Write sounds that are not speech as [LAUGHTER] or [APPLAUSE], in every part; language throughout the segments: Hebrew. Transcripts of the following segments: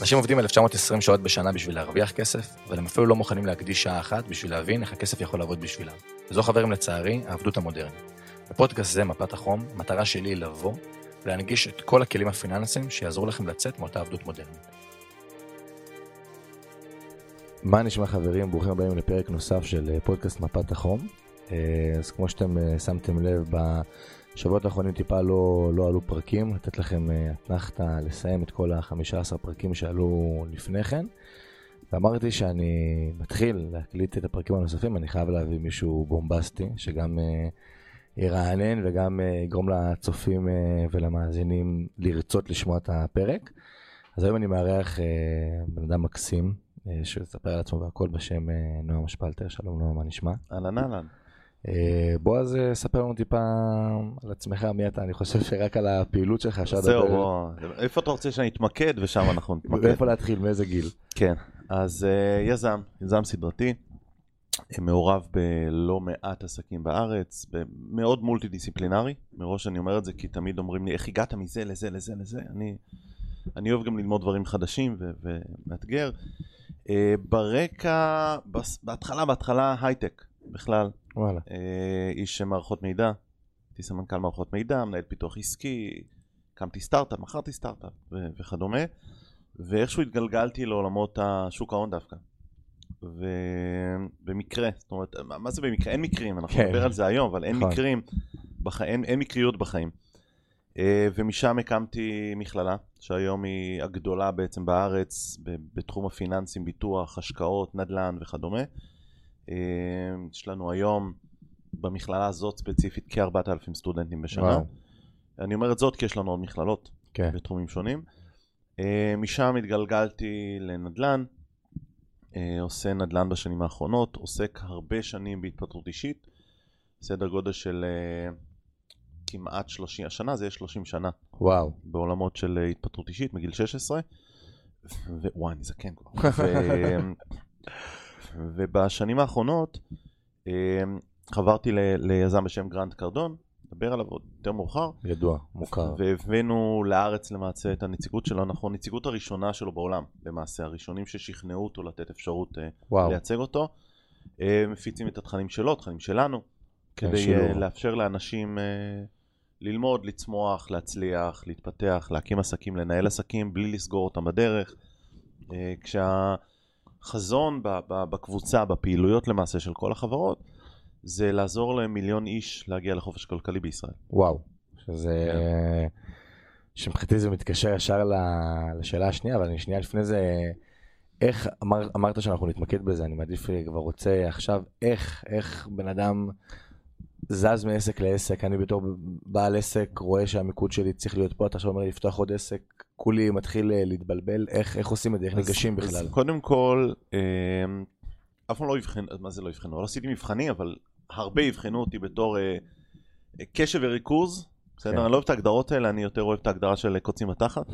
אנשים עובדים 1920 שעות בשנה בשביל להרוויח כסף, אבל הם אפילו לא מוכנים להקדיש שעה אחת בשביל להבין איך הכסף יכול לעבוד בשבילם. וזו חברים לצערי, העבדות המודרנית. בפודקאסט זה, מפת החום, המטרה שלי היא לבוא ולהנגיש את כל הכלים הפיננסיים שיעזרו לכם לצאת מאותה עבדות מודרנית. מה נשמע חברים? ברוכים הבאים לפרק נוסף של אה, פודקאסט מפת החום. אה, אז כמו שאתם אה, שמתם לב, בשבועות האחרונים טיפה לא, לא עלו פרקים, לתת לכם אתנחתא לסיים את כל ה-15 פרקים שעלו לפני כן. ואמרתי שאני מתחיל להקליט את הפרקים הנוספים, אני חייב להביא מישהו בומבסטי, שגם ירענן וגם יגרום לצופים ולמאזינים לרצות לשמוע את הפרק. אז היום אני מארח בן אדם מקסים, אה, שיספר על עצמו והכל בשם אה, נועם אשפלטר. שלום נועם, מה נשמע? אהלן אהלן. אה, בועז, ספר לנו טיפה על עצמך, מי אתה, אני חושב שרק על הפעילות שלך אפשר לדבר. זהו, בוא, איפה אתה רוצה שאני אתמקד ושם אנחנו [LAUGHS] נתמקד. ואיפה להתחיל, מאיזה גיל? כן, אז יזם, יזם סדרתי, מעורב בלא מעט עסקים בארץ, מאוד מולטי דיסציפלינרי, מראש אני אומר את זה כי תמיד אומרים לי איך הגעת מזה לזה לזה לזה, אני, אני אוהב גם ללמוד דברים חדשים ומאתגר. אה, ברקע, בהתחלה, בהתחלה הייטק בכלל. וואלה. אה, איש מערכות מידע, הייתי סמנכ"ל מערכות מידע, מנהל פיתוח עסקי, הקמתי סטארט-אפ, מכרתי סטארט-אפ וכדומה, ואיכשהו התגלגלתי לעולמות השוק ההון דווקא. ובמקרה, זאת אומרת, מה זה במקרה? אין מקרים, אנחנו כן. נדבר על זה היום, אבל אין נכון. מקרים, בח... אין, אין מקריות בחיים. אה, ומשם הקמתי מכללה, שהיום היא הגדולה בעצם בארץ בתחום הפיננסים, ביטוח, השקעות, נדל"ן וכדומה. אה, יש לנו היום במכללה הזאת ספציפית כ-4,000 סטודנטים בשנה. וואו. אני אומר את זאת כי יש לנו עוד מכללות כן. בתחומים שונים. אה, משם התגלגלתי לנדל"ן, עושה נדל"ן בשנים האחרונות, עוסק הרבה שנים בהתפתחות אישית, סדר גודל של כמעט 30, השנה זה יהיה 30 שנה. וואו. בעולמות של אה, התפתחות אישית מגיל 16. וואי, אני זקן כבר. [LAUGHS] ו... ובשנים האחרונות אה, חברתי ל... ליזם בשם גרנט קרדון, נדבר עליו עוד יותר מאוחר. ידוע, מוכר. והבאנו לארץ למעשה את הנציגות שלו, אנחנו הנציגות הראשונה שלו בעולם, למעשה, הראשונים ששכנעו אותו לתת אפשרות אה, וואו. לייצג אותו. מפיצים את התכנים שלו, תכנים שלנו, כן, כדי שלו. לאפשר לאנשים ללמוד, לצמוח, להצליח, להתפתח, להקים עסקים, לנהל עסקים בלי לסגור אותם בדרך. אה, כשהחזון בקבוצה, בפעילויות למעשה של כל החברות, זה לעזור למיליון איש להגיע לחופש כלכלי בישראל. וואו, שזה... כן. שמבחינתי זה מתקשר ישר לשאלה השנייה, אבל אני שנייה לפני זה, איך, אמר, אמרת שאנחנו נתמקד בזה, אני מעדיף כבר רוצה עכשיו, איך, איך בן אדם זז מעסק לעסק, אני בתור בעל עסק רואה שהמיקוד שלי צריך להיות פה, אתה עכשיו אומר לי לפתוח עוד עסק, כולי מתחיל אה, להתבלבל, איך, איך עושים את זה, איך ניגשים בכלל? אז קודם כל, אה, אף פעם לא יבחנו, מה זה לא יבחנו? לא עשיתי מבחני, אבל הרבה יבחנו אותי בתור אה, קשב וריכוז, בסדר? כן. אני לא אוהב את ההגדרות האלה, אני יותר אוהב את ההגדרה של קוצים בתחת.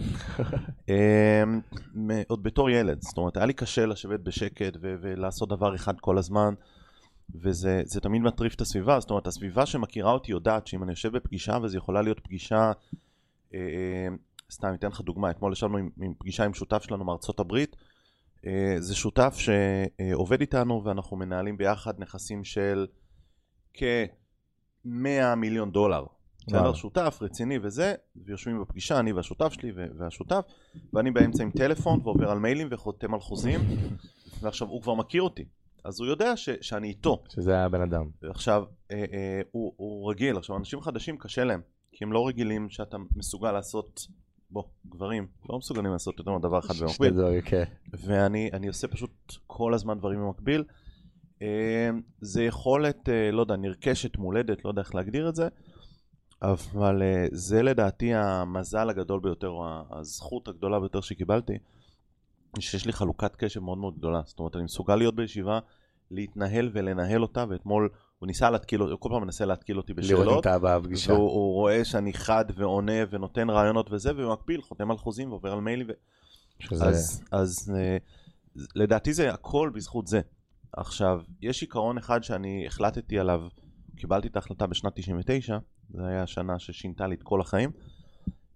[LAUGHS] עוד בתור ילד, זאת אומרת, היה לי קשה לשבת בשקט ולעשות דבר אחד כל הזמן. וזה תמיד מטריף את הסביבה, זאת אומרת הסביבה שמכירה אותי יודעת שאם אני יושב בפגישה וזו יכולה להיות פגישה, אה, אה, סתם אתן לך דוגמה, אתמול ישבנו עם, עם פגישה עם שותף שלנו מארצות הברית, אה, זה שותף שעובד איתנו ואנחנו מנהלים ביחד נכסים של כ-100 מיליון דולר. בסדר? שותף רציני וזה, ויושבים בפגישה, אני והשותף שלי והשותף, ואני באמצע עם טלפון ועובר על מיילים וחותם על חוזים, ועכשיו הוא כבר מכיר אותי. אז הוא יודע ש, שאני איתו. שזה הבן אדם. עכשיו, אה, אה, הוא, הוא רגיל, עכשיו אנשים חדשים קשה להם, כי הם לא רגילים שאתה מסוגל לעשות, בוא, גברים, לא מסוגלים לעשות יותר מדבר אחד במקביל. כן. ואני עושה פשוט כל הזמן דברים במקביל. אה, זה יכולת, אה, לא יודע, נרכשת, מולדת, לא יודע איך להגדיר את זה, אבל אה, זה לדעתי המזל הגדול ביותר, או הזכות הגדולה ביותר שקיבלתי. שיש לי חלוקת קשב מאוד מאוד גדולה. זאת אומרת, אני מסוגל להיות בישיבה, להתנהל ולנהל אותה, ואתמול הוא ניסה להתקיל אותי, הוא כל פעם מנסה להתקיל אותי בשאלות. לראות אם אתה בפגישה. והוא רואה שאני חד ועונה ונותן רעיונות וזה, ובמקביל חותם על חוזים ועובר על מיילים. ו... שזה... אז, אז אה, לדעתי זה הכל בזכות זה. עכשיו, יש עיקרון אחד שאני החלטתי עליו, קיבלתי את ההחלטה בשנת 99, זו הייתה השנה ששינתה לי את כל החיים,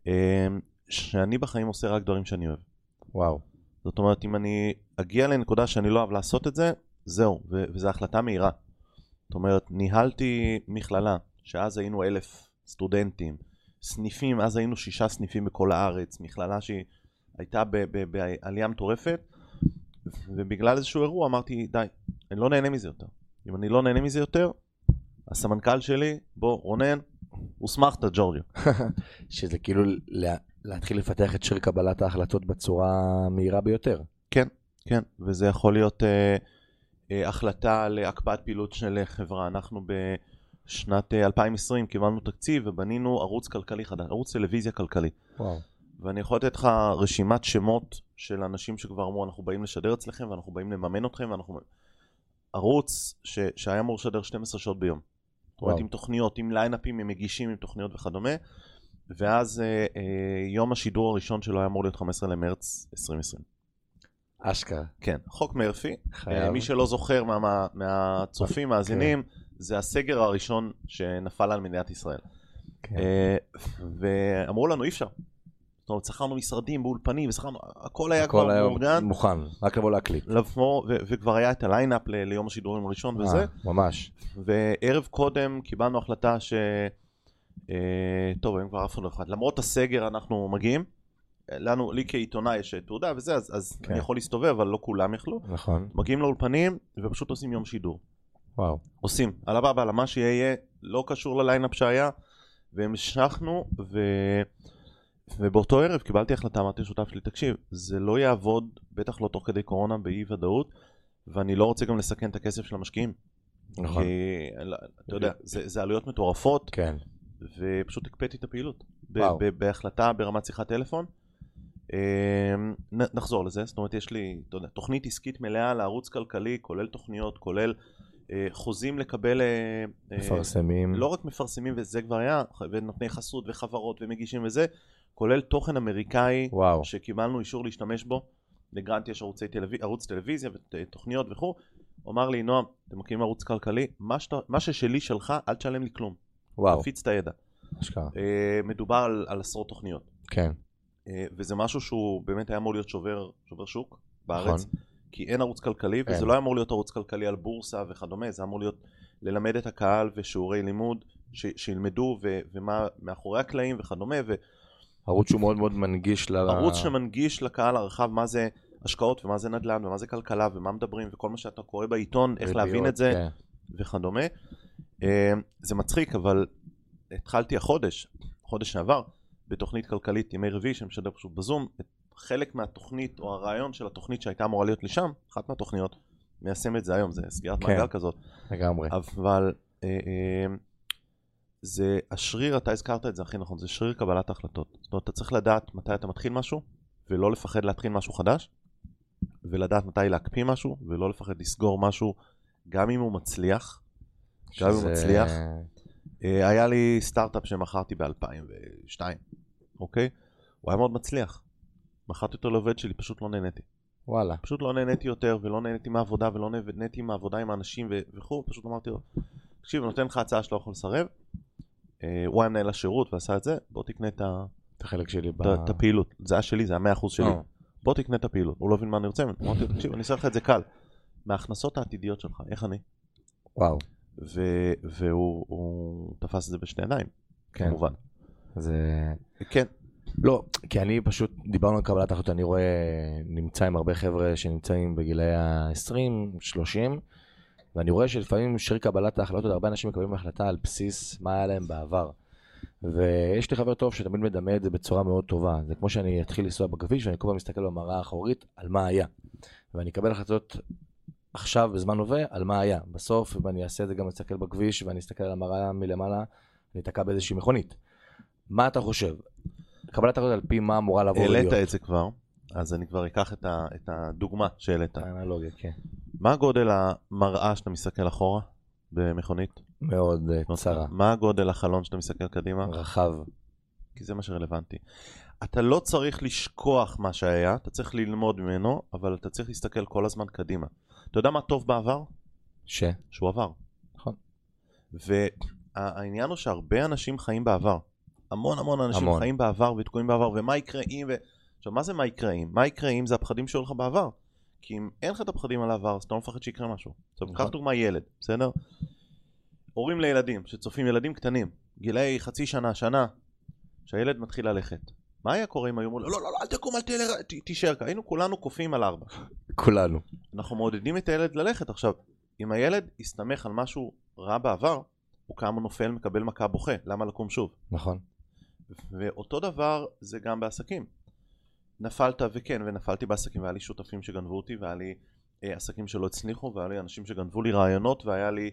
אה, שאני בחיים עושה רק דברים שאני אוהב. וואו. זאת אומרת, אם אני אגיע לנקודה שאני לא אוהב לעשות את זה, זהו, ו- וזו החלטה מהירה. זאת אומרת, ניהלתי מכללה, שאז היינו אלף סטודנטים, סניפים, אז היינו שישה סניפים בכל הארץ, מכללה שהיא הייתה בעלייה מטורפת, ובגלל איזשהו אירוע אמרתי, די, אני לא נהנה מזה יותר. אם אני לא נהנה מזה יותר, הסמנכ"ל שלי, בוא, רונן, הוסמכת ג'ורג'ו. [LAUGHS] שזה כאילו לה, להתחיל לפתח את שיר קבלת ההחלטות בצורה מהירה ביותר. כן, כן, וזה יכול להיות אה, החלטה להקפאת פעילות של חברה. אנחנו בשנת אה, 2020 קיבלנו תקציב ובנינו ערוץ כלכלי חדש, ערוץ טלוויזיה כלכלי. וואו. ואני יכול לתת לך רשימת שמות של אנשים שכבר אמרו, אנחנו באים לשדר אצלכם ואנחנו באים לממן אתכם ואנחנו... ערוץ ש... שהיה אמור לשדר 12 שעות ביום. זאת אומרת, עם תוכניות, עם lineup ים, עם מגישים, עם תוכניות וכדומה. ואז אה, אה, יום השידור הראשון שלו היה אמור להיות 15 למרץ 2020. אשכרה. כן, חוק מרפי. חייב. אה, מי שלא זוכר מה, מה, מהצופים, כן. מאזינים, כן. זה הסגר הראשון שנפל על מדינת ישראל. כן. אה, ואמרו לנו, אי אפשר. זאת אומרת, שכרנו משרדים באולפנים, ושכרנו, הכל היה הכל כבר היה מאורגן. מוכן, רק לבוא להקליט. לבוא, ו- וכבר היה את ה lineup ל- ליום השידורים הראשון וזה. ממש. וערב קודם קיבלנו החלטה ש... אה, טוב, היום כבר אף אחד לא. למרות הסגר אנחנו מגיעים. לנו, לי כעיתונאי יש תעודה וזה, אז, אז כן. אני יכול להסתובב, אבל לא כולם יכלו. נכון. מגיעים לאולפנים ופשוט עושים יום שידור. וואו. עושים, על הבא, על מה שיהיה, לא קשור לליינאפ שהיה, והמשכנו, ו... ובאותו ערב קיבלתי החלטה, אמרתי לשותף שלי, תקשיב, זה לא יעבוד, בטח לא תוך כדי קורונה, באי ודאות, ואני לא רוצה גם לסכן את הכסף של המשקיעים. נכון. כי, אתה יודע, זה, זה עלויות מטורפות. כן. ופשוט הקפאתי את הפעילות. וואו. בהחלטה ברמת שיחת טלפון. אמ, נחזור לזה, זאת אומרת יש לי יודע, תוכנית עסקית מלאה לערוץ כלכלי, כולל תוכניות, כולל אה, חוזים לקבל... אה, אה מפרסמים. לא רק מפרסמים וזה כבר היה, ונותני חסות וחברות ומגישים וזה, כולל תוכן אמריקאי וואו. שקיבלנו אישור להשתמש בו. לגרנט יש ערוצי טלוויז... ערוץ טלוויזיה ותוכניות וכו'. הוא אמר לי, נועם, אתם מקימים ערוץ כלכלי, מה, שת... מה ששלי שלך, אל תשלם לי כלום. וואו. תפיץ את הידע. אשכרה. מדובר על, על עשרות תוכניות. כן. Uh, וזה משהו שהוא באמת היה אמור להיות שובר, שובר שוק בארץ. נכון. כי אין ערוץ כלכלי, אין. וזה לא היה אמור להיות ערוץ כלכלי על בורסה וכדומה, זה אמור להיות ללמד את הקהל ושיעורי לימוד, ש, שילמדו ו, ומה מאחורי הקלעים וכדומה. ו... ערוץ שהוא מאוד מאוד מנגיש ל... ערוץ שמנגיש לקהל הרחב מה זה השקעות ומה זה נדל"ן ומה זה כלכלה ומה מדברים וכל מה שאתה קורא בעיתון, איך להבין את זה כן. וכדומה. אה, זה מצחיק, אבל התחלתי החודש, חודש שעבר, בתוכנית כלכלית ימי רביעי שמשדר פשוט בזום, חלק מהתוכנית או הרעיון של התוכנית שהייתה אמורה להיות לי שם, אחת מהתוכניות, מיישם את זה היום, זה סגירת כן, מעגל כזאת. לגמרי. אבל אה, אה, זה השריר, אתה הזכרת את זה הכי נכון, זה שריר קבלת החלטות. זאת אומרת, אתה צריך לדעת מתי אתה מתחיל משהו, ולא לפחד להתחיל משהו חדש, ולדעת מתי להקפיא משהו, ולא לפחד לסגור משהו, גם אם הוא מצליח. שזה... גם אם הוא מצליח. אה, היה לי סטארט-אפ שמכרתי ב-2002, אוקיי? הוא היה מאוד מצליח. מכרתי אותו לעובד שלי, פשוט לא נהניתי. וואלה. פשוט לא נהניתי יותר, ולא נהניתי מהעבודה, ולא נהניתי מהעבודה עם האנשים וכו', פשוט אמרתי לו, תקשיב, נותן לך הצעה שאתה לא יכול לסרב. אה, הוא היה מנהל השירות ועשה את זה, בוא תקנה את החלק שלי, את הפעילות. זה היה שלי, זה היה 100% שלי. אה. בוא תקנה את הפעילות. הוא לא הבין מה אני רוצה, אמרתי לו, תקשיב, אני אעשה לך את זה קל. מההכנסות העתידיות שלך, איך אני? וואו. והוא תפס את זה בשתי עיניים, כן. כמובן. זה... כן. לא, כי אני פשוט, דיברנו על קבלת החלטות, אני רואה, נמצא עם הרבה חבר'ה שנמצאים בגילאי ה-20, 30, ואני רואה שלפעמים שיר קבלת ההחלטות, הרבה אנשים מקבלים החלטה על בסיס מה היה להם בעבר. ויש לי חבר טוב שתמיד מדמה את זה בצורה מאוד טובה. זה כמו שאני אתחיל לנסוע בכביש ואני כל פעם מסתכל במראה האחורית על מה היה. ואני אקבל החלטות עכשיו, בזמן הווה, על מה היה. בסוף, אם אני אעשה את זה גם אסתכל בכביש ואני אסתכל על המראה מלמעלה, אני אתקע באיזושהי מכונית. מה אתה חושב? קבלת החלטות על פי מה אמורה לבוא להיות. העלית את זה כבר, אז אני כבר אקח את, ה, את הדוגמה שהעלית. האנלוגיה, כן. מה גודל המראה שאתה מסתכל אחורה במכונית? מאוד uh, צרה. מה גודל החלון שאתה מסתכל קדימה? רחב. כי זה מה שרלוונטי. אתה לא צריך לשכוח מה שהיה, אתה צריך ללמוד ממנו, אבל אתה צריך להסתכל כל הזמן קדימה. אתה יודע מה טוב בעבר? ש? שהוא עבר. נכון. והעניין הוא שהרבה אנשים חיים בעבר. המון המון אנשים המון. חיים בעבר ותקועים בעבר, ומה יקרה אם... ו... עכשיו, מה זה מה יקרה אם? מה יקרה אם זה הפחדים שהיו לך בעבר. כי אם אין לך את הפחדים על העבר, אז אתה לא מפחד שיקרה משהו. עכשיו, נכון. קח דוגמה ילד, בסדר? הורים לילדים שצופים ילדים קטנים, גילאי חצי שנה, שנה, שהילד מתחיל ללכת. מה היה קורה אם היו אומרים לא, לא, לא, אל תקום, אל תלך, תישאר כאן. היינו כולנו קופאים על ארבע. כולנו. אנחנו מעודדים את הילד ללכת. עכשיו, אם הילד הסתמך על משהו רע בעבר, הוא קם, נופל, מקבל מכה, בוכה. למה לקום שוב? נכון. ואותו דבר זה גם בעסקים. נפלת, וכן, ונפלתי בעסקים, והיה לי שותפים שגנבו אותי, והיה לי אה, עסקים שלא הצליחו, והיה לי אנשים שגנבו לי רעיונות, והיה לי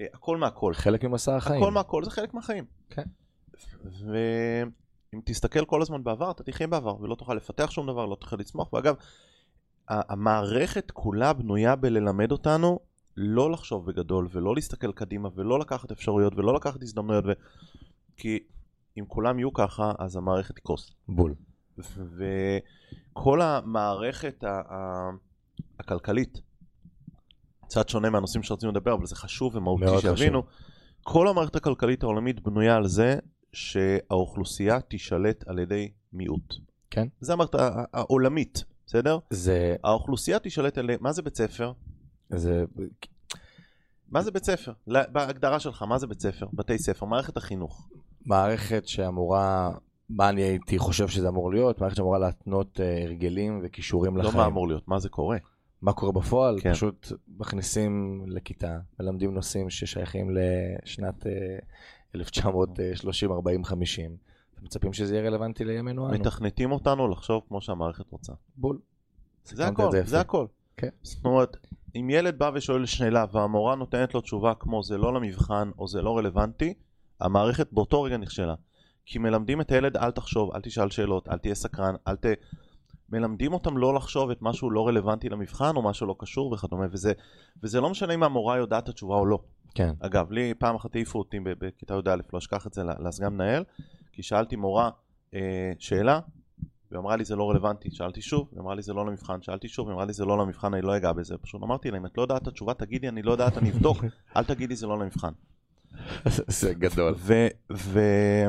אה, הכל מהכל. חלק ממסע החיים. הכל מהכל זה חלק מהחיים. כן. ואם תסתכל כל הזמן בעבר, אתה תחיה בעבר, ולא תוכל לפתח שום דבר, לא תוכל לצמוח. ואגב, המערכת כולה בנויה בללמד אותנו לא לחשוב בגדול, ולא להסתכל קדימה, ולא לקחת אפשרויות, ולא לקחת הזדמנויות, ו... כי אם כולם יהיו ככה, אז המערכת תקרוס. בול. וכל המערכת ה- ה- הכלכלית, קצת שונה מהנושאים שרצינו לדבר, אבל זה חשוב ומהותי שיבינו, כל המערכת הכלכלית העולמית בנויה על זה שהאוכלוסייה תישלט על ידי מיעוט. כן. זה המערכת העולמית, בסדר? זה, האוכלוסייה תישלט על... מה זה בית ספר? זה, מה זה בית ספר? בהגדרה שלך, מה זה בית ספר? בתי ספר, מערכת החינוך. מערכת שאמורה, מה אני הייתי חושב שזה אמור להיות? מערכת שאמורה להתנות אה, הרגלים וכישורים לא לחיים. מה אמור להיות, מה זה קורה. מה קורה בפועל? כן. פשוט מכניסים לכיתה, מלמדים נושאים ששייכים לשנת אה, 1930, 40, 50, ומצפים שזה יהיה רלוונטי לימינו אנו. מתכנתים אותנו לחשוב כמו שהמערכת רוצה. בול. זה הכל, זה. זה הכל. כן. זאת אומרת, אם ילד בא ושואל שאלה והמורה נותנת לו תשובה כמו זה לא למבחן או זה לא רלוונטי, המערכת באותו רגע נכשלה. כי מלמדים את הילד אל תחשוב, אל תשאל שאלות, אל תהיה סקרן, אל ת... מלמדים אותם לא לחשוב את משהו לא רלוונטי למבחן או משהו לא קשור וכדומה, וזה, וזה לא משנה אם המורה יודעת את התשובה או לא. כן. אגב, לי פעם אחת העיפו אותי בכיתה י"א, לא אשכח את זה לסגן מנהל, כי שאלתי מורה אה, שאלה, והיא אמרה לי זה לא רלוונטי, שאלתי שוב, היא אמרה לי זה לא למבחן, שאלתי שוב, היא אמרה לי זה לא למבחן, אני לא אגע בזה, פשוט אמרתי לה, אם את לא יודעת את התשובה תגידי אני לא יודעת, אני אבדוק, [LAUGHS] אל תגידי זה לא למבחן. [LAUGHS] זה גדול. ו- ו-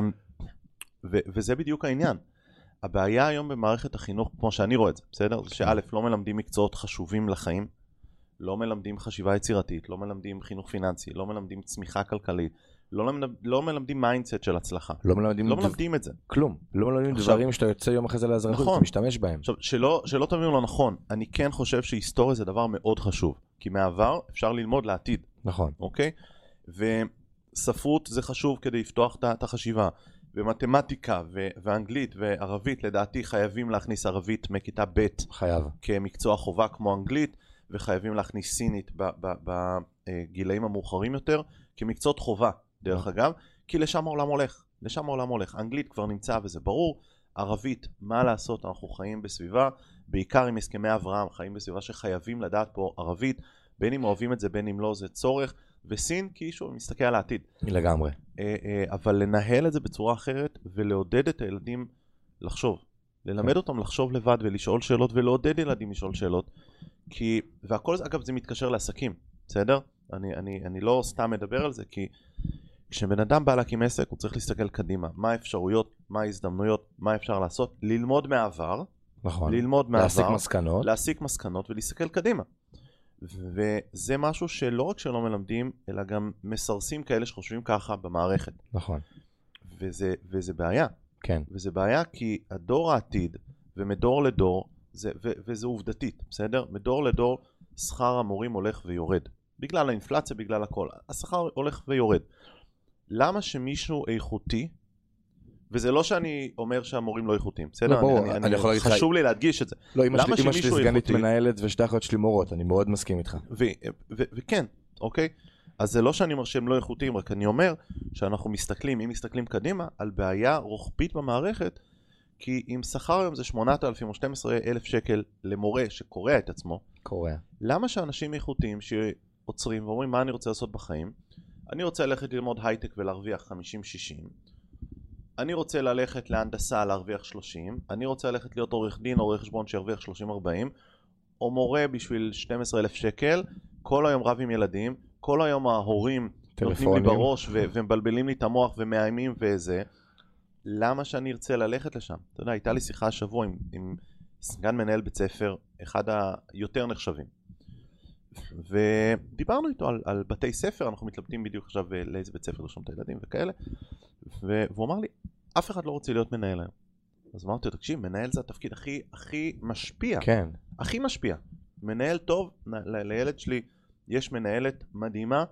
ו- וזה בדיוק העניין. הבעיה היום במערכת החינוך, כמו שאני רואה את זה, בסדר? זה שא', לא מלמדים מקצועות חשובים לחיים, לא מלמדים חשיבה יצירתית, לא מלמדים חינוך פיננסי, לא מלמדים צמיחה כלכלית, לא, למד... לא מלמדים mindset של הצלחה. לא מלמדים לא דב- מלמדים את זה. כלום. לא מלמדים עכשיו- דברים שאתה יוצא יום אחרי זה לאזרחות, נכון. אתה משתמש בהם. עכשיו, שלא, שלא תבינו לא נכון, אני כן חושב שהיסטוריה זה דבר מאוד חשוב, כי מהעבר אפשר ללמוד לעתיד. נכון. אוקיי? וספרות זה חשוב כדי לפתוח את החשיבה. ומתמטיקה ו- ואנגלית וערבית לדעתי חייבים להכניס ערבית מכיתה ב' חייב. כמקצוע חובה כמו אנגלית וחייבים להכניס סינית בגילאים המאוחרים יותר כמקצועות חובה דרך אגב כי לשם העולם הולך. לשם העולם הולך. אנגלית כבר נמצא וזה ברור. ערבית מה לעשות? אנחנו חיים בסביבה בעיקר עם הסכמי אברהם חיים בסביבה שחייבים לדעת פה ערבית. בין אם אוהבים את זה בין אם לא זה צורך וסין כי שוב מסתכל על העתיד לגמרי. אה, אה, אבל לנהל את זה בצורה אחרת ולעודד את הילדים לחשוב. ללמד אותם לחשוב לבד ולשאול שאלות ולעודד ילדים לשאול שאלות. כי, והכל זה, אגב, זה מתקשר לעסקים, בסדר? אני, אני, אני לא סתם מדבר על זה, כי כשבן אדם בא להקים עסק, הוא צריך להסתכל קדימה. מה האפשרויות, מה ההזדמנויות, מה אפשר לעשות, ללמוד מהעבר, נכון. ללמוד מהעבר, להסיק מסקנות. להסיק מסקנות ולהסתכל קדימה. וזה משהו שלא רק שלא מלמדים, אלא גם מסרסים כאלה שחושבים ככה במערכת. נכון. וזה, וזה בעיה. כן. וזה בעיה כי הדור העתיד, ומדור לדור, זה, ו, וזה עובדתית, בסדר? מדור לדור שכר המורים הולך ויורד. בגלל האינפלציה, בגלל הכל. השכר הולך ויורד. למה שמישהו איכותי, וזה לא שאני אומר שהמורים לא איכותיים, בסדר? לא, ברור, אני, אני יכול להגיד לך- חשוב לי להדגיש את זה. לא, אמא שלי, סגנית מנהלת ושתי אחיות שלי מורות, אני מאוד מסכים איתך. וכן, אוקיי? אז זה לא שאני אומר שהם לא איכותיים, רק אני אומר שאנחנו מסתכלים, אם מסתכלים קדימה, על בעיה רוחבית במערכת, כי אם שכר היום זה 8,000 או 12,000 שקל למורה שקורע את עצמו, קורע. למה שאנשים איכותיים שעוצרים ואומרים מה אני רוצה לעשות בחיים, אני רוצה ללכת ללמוד הייטק ולהרוויח 50-60, אני רוצה ללכת להנדסה להרוויח 30, אני רוצה ללכת להיות עורך דין או רואה חשבון שירוויח 30-40, או מורה בשביל 12,000 שקל, כל היום רב עם ילדים, כל היום ההורים נותנים לי טלפונים. בראש ו- ומבלבלים לי את המוח ומאיימים וזה, למה שאני ארצה ללכת לשם? אתה יודע, הייתה לי שיחה השבוע עם, עם סגן מנהל בית ספר, אחד היותר נחשבים. ודיברנו איתו על, על בתי ספר, אנחנו מתלבטים בדיוק עכשיו אה, לאיזה בית ספר לרשום את הילדים וכאלה, והוא אמר לי, אף אחד לא רוצה להיות מנהל היום. אז אמרתי לו, תקשיב, מנהל זה התפקיד הכי, הכי משפיע. כן. הכי משפיע. מנהל טוב, ל- לילד שלי יש מנהלת מדהימה,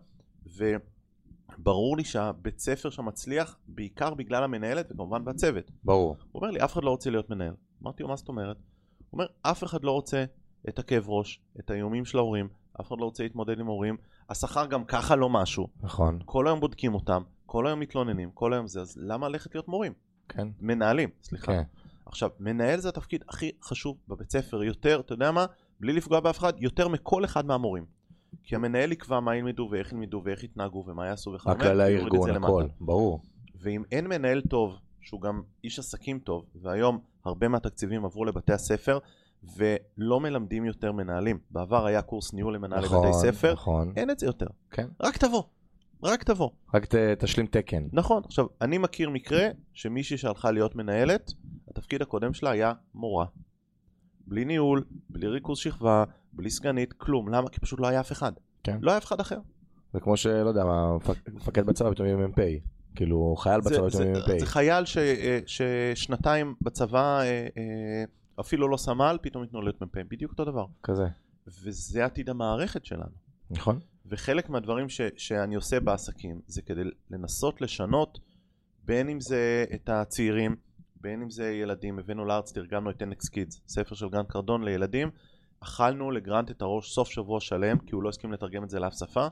וברור לי שהבית ספר שם מצליח בעיקר בגלל המנהלת וכמובן בצוות. ברור. הוא אומר לי, אף אחד לא רוצה להיות מנהל. אמרתי לו, מה זאת אומרת? הוא אומר, אף אחד לא רוצה את הכאב ראש, את האיומים של ההורים, אף אחד לא רוצה להתמודד עם הורים, השכר גם ככה לא משהו. נכון. כל היום בודקים אותם, כל היום מתלוננים, כל היום זה, אז למה ללכת להיות מורים? כן. מנהלים, סליחה. כן. עכשיו, מנהל זה התפקיד הכי חשוב בבית ספר, יותר, אתה יודע מה? בלי לפגוע באף אחד, יותר מכל אחד מהמורים. כי המנהל יקבע מה ילמדו ואיך ילמדו ואיך יתנהגו ומה יעשו וכדומה. את זה הארגון. הכל, ברור. ואם אין מנהל טוב, שהוא גם איש עסקים טוב, והיום הרבה מהתקציבים עברו לבתי הספר, ולא מלמדים יותר מנהלים. בעבר היה קורס ניהול למנהלי נכון, בתי ספר, נכון. אין את זה יותר. כן. רק תבוא, רק תבוא. רק ת- תשלים תקן. נכון, עכשיו, אני מכיר מקרה שמישהי שהלכה להיות מנהלת, התפקיד הקודם שלה היה מורה. בלי ניהול, בלי ריכוז שכבה, בלי סגנית, כלום. למה? כי פשוט לא היה אף אחד. כן. לא היה אף אחד אחר. זה כמו שלא יודע מפקד בצבא פתאום יהיה מ"פ. כאילו חייל זה, בצבא זה, פתאום יהיה זה מ"פ. חייל ש, אה, ששנתיים בצבא, אה, אה, אפילו לא סמל, פתאום ייתנו להיות מ"פ. בדיוק אותו דבר. כזה. וזה עתיד המערכת שלנו. נכון? וחלק מהדברים ש, שאני עושה בעסקים זה כדי לנסות לשנות בין אם זה את הצעירים, בין אם זה ילדים, הבאנו לארץ, תרגמנו את NX Kids, ספר של גרנט קרדון לילדים, אכלנו לגרנט את הראש סוף שבוע שלם, כי הוא לא הסכים לתרגם את זה לאף שפה,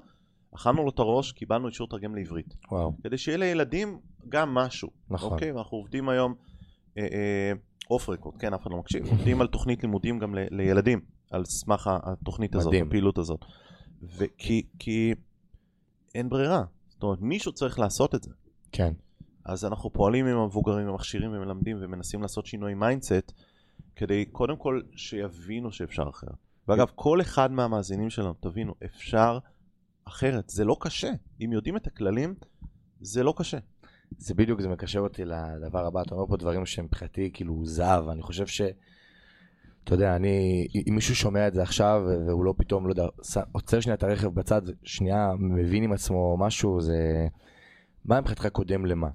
אכלנו לו את הראש, קיבלנו אישור תרגם לעברית, וואו. כדי שיהיה לילדים גם משהו, נכון. אוקיי? ואנחנו עובדים היום, off record, כן, אף אחד לא מקשיב, עובדים על תוכנית לימודים גם ל- לילדים, על סמך התוכנית הזאת, מדהים. הפעילות הזאת. וכי כי אין ברירה. זאת אומרת, מישהו צריך לעשות את זה. כן. אז אנחנו פועלים עם המבוגרים, המכשירים ומלמדים ומנסים לעשות שינוי mindset כדי קודם כל שיבינו שאפשר אחרת. ואגב, כל אחד מהמאזינים שלנו, תבינו, אפשר אחרת. זה לא קשה. אם יודעים את הכללים, זה לא קשה. זה בדיוק, זה מקשר אותי לדבר הבא, אתה אומר פה דברים שהם מבחינתי כאילו זהב, אני חושב ש... אתה יודע, אני, אם מישהו שומע את זה עכשיו והוא לא פתאום, לא יודע, עוצר שנייה את הרכב בצד, שנייה מבין עם עצמו משהו, זה... מה מבחינתך קודם למה?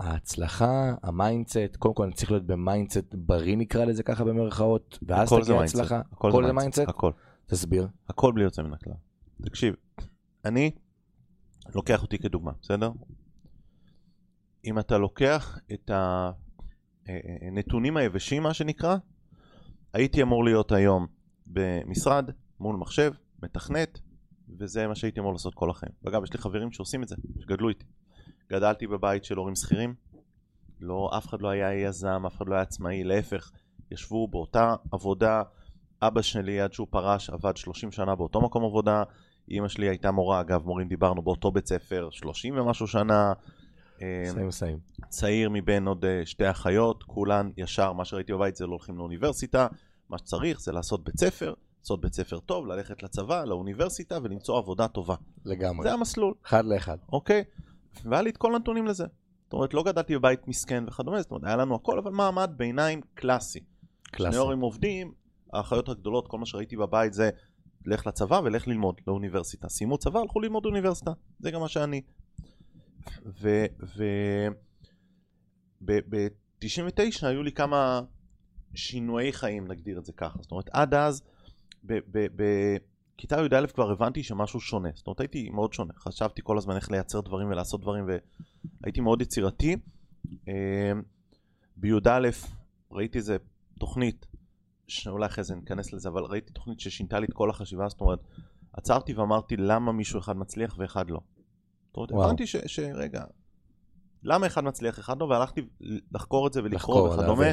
ההצלחה, ה mindset, קודם כל אני צריך להיות ב mindset בריא נקרא לזה ככה במרכאות, ואז תגיע. הצלחה. הכל הכל זה. mindset? הכל. תסביר. הכל בלי יוצא מן הכלל. תקשיב, אני לוקח אותי כדוגמה, בסדר? אם אתה לוקח את הנתונים היבשים, מה שנקרא, הייתי אמור להיות היום במשרד, מול מחשב, מתכנת, וזה מה שהייתי אמור לעשות כל החיים. ואגב, יש לי חברים שעושים את זה, שגדלו איתי. גדלתי בבית של הורים שכירים, לא, אף אחד לא היה יזם, אף אחד לא היה עצמאי, להפך, ישבו באותה עבודה, אבא שלי עד שהוא פרש עבד 30 שנה באותו מקום עבודה, אימא שלי הייתה מורה, אגב מורים דיברנו באותו בית ספר 30 ומשהו שנה, אה, סיים סיים. צעיר מבין עוד אה, שתי אחיות, כולן ישר, מה שראיתי בבית זה לא הולכים לאוניברסיטה, מה שצריך זה לעשות בית ספר, לעשות בית ספר טוב, ללכת לצבא, לאוניברסיטה ולמצוא עבודה טובה. לגמרי. זה המסלול, אחד לאחד. אוקיי? והיה לי את כל הנתונים לזה. זאת אומרת, לא גדלתי בבית מסכן וכדומה, זאת אומרת, היה לנו הכל, אבל מעמד ביניים קלאסי. קלאסי. שני הורים עובדים, האחיות הגדולות, כל מה שראיתי בבית זה לך לצבא ולך ללמוד לאוניברסיטה. סיימו צבא, הלכו ללמוד אוניברסיטה. זה גם מה שאני. ו... ו... ב-99 היו לי כמה שינויי חיים, נגדיר את זה ככה. זאת אומרת, עד אז, בכיתה י"א כבר הבנתי שמשהו שונה. זאת אומרת, הייתי מאוד שונה. חשבתי כל הזמן איך לייצר דברים ולעשות דברים, והייתי מאוד יצירתי. אה, בי"א ראיתי איזה תוכנית, שאולי אחרי זה ניכנס לזה, אבל ראיתי תוכנית ששינתה לי את כל החשיבה, זאת אומרת, עצרתי ואמרתי למה מישהו אחד מצליח ואחד לא. זאת אומרת, וואו. הבנתי ש, שרגע, למה אחד מצליח אחד לא, והלכתי לחקור את זה ולקרוא וכדומה.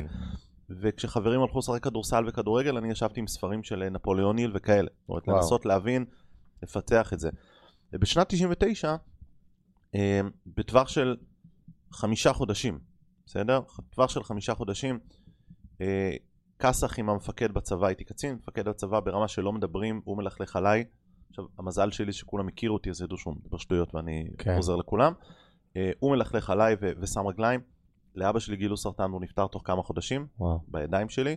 וכשחברים הלכו לשחק כדורסל וכדורגל, אני ישבתי עם ספרים של נפוליאון היל וכאלה. זאת אומרת. לנסות להבין, לפתח את זה. ובשנת 99, אה, בטווח של חמישה חודשים, בסדר? טווח של חמישה חודשים, אה, כסח עם המפקד בצבא, הייתי קצין, מפקד בצבא ברמה שלא מדברים, הוא מלכלך עליי. עכשיו, המזל שלי שכולם הכירו אותי, אז ידעו שהוא מדבר שטויות ואני כן. עוזר לכולם. אה, הוא מלכלך עליי ו- ושם רגליים. לאבא שלי גילו סרטן והוא נפטר תוך כמה חודשים, וואו. בידיים שלי,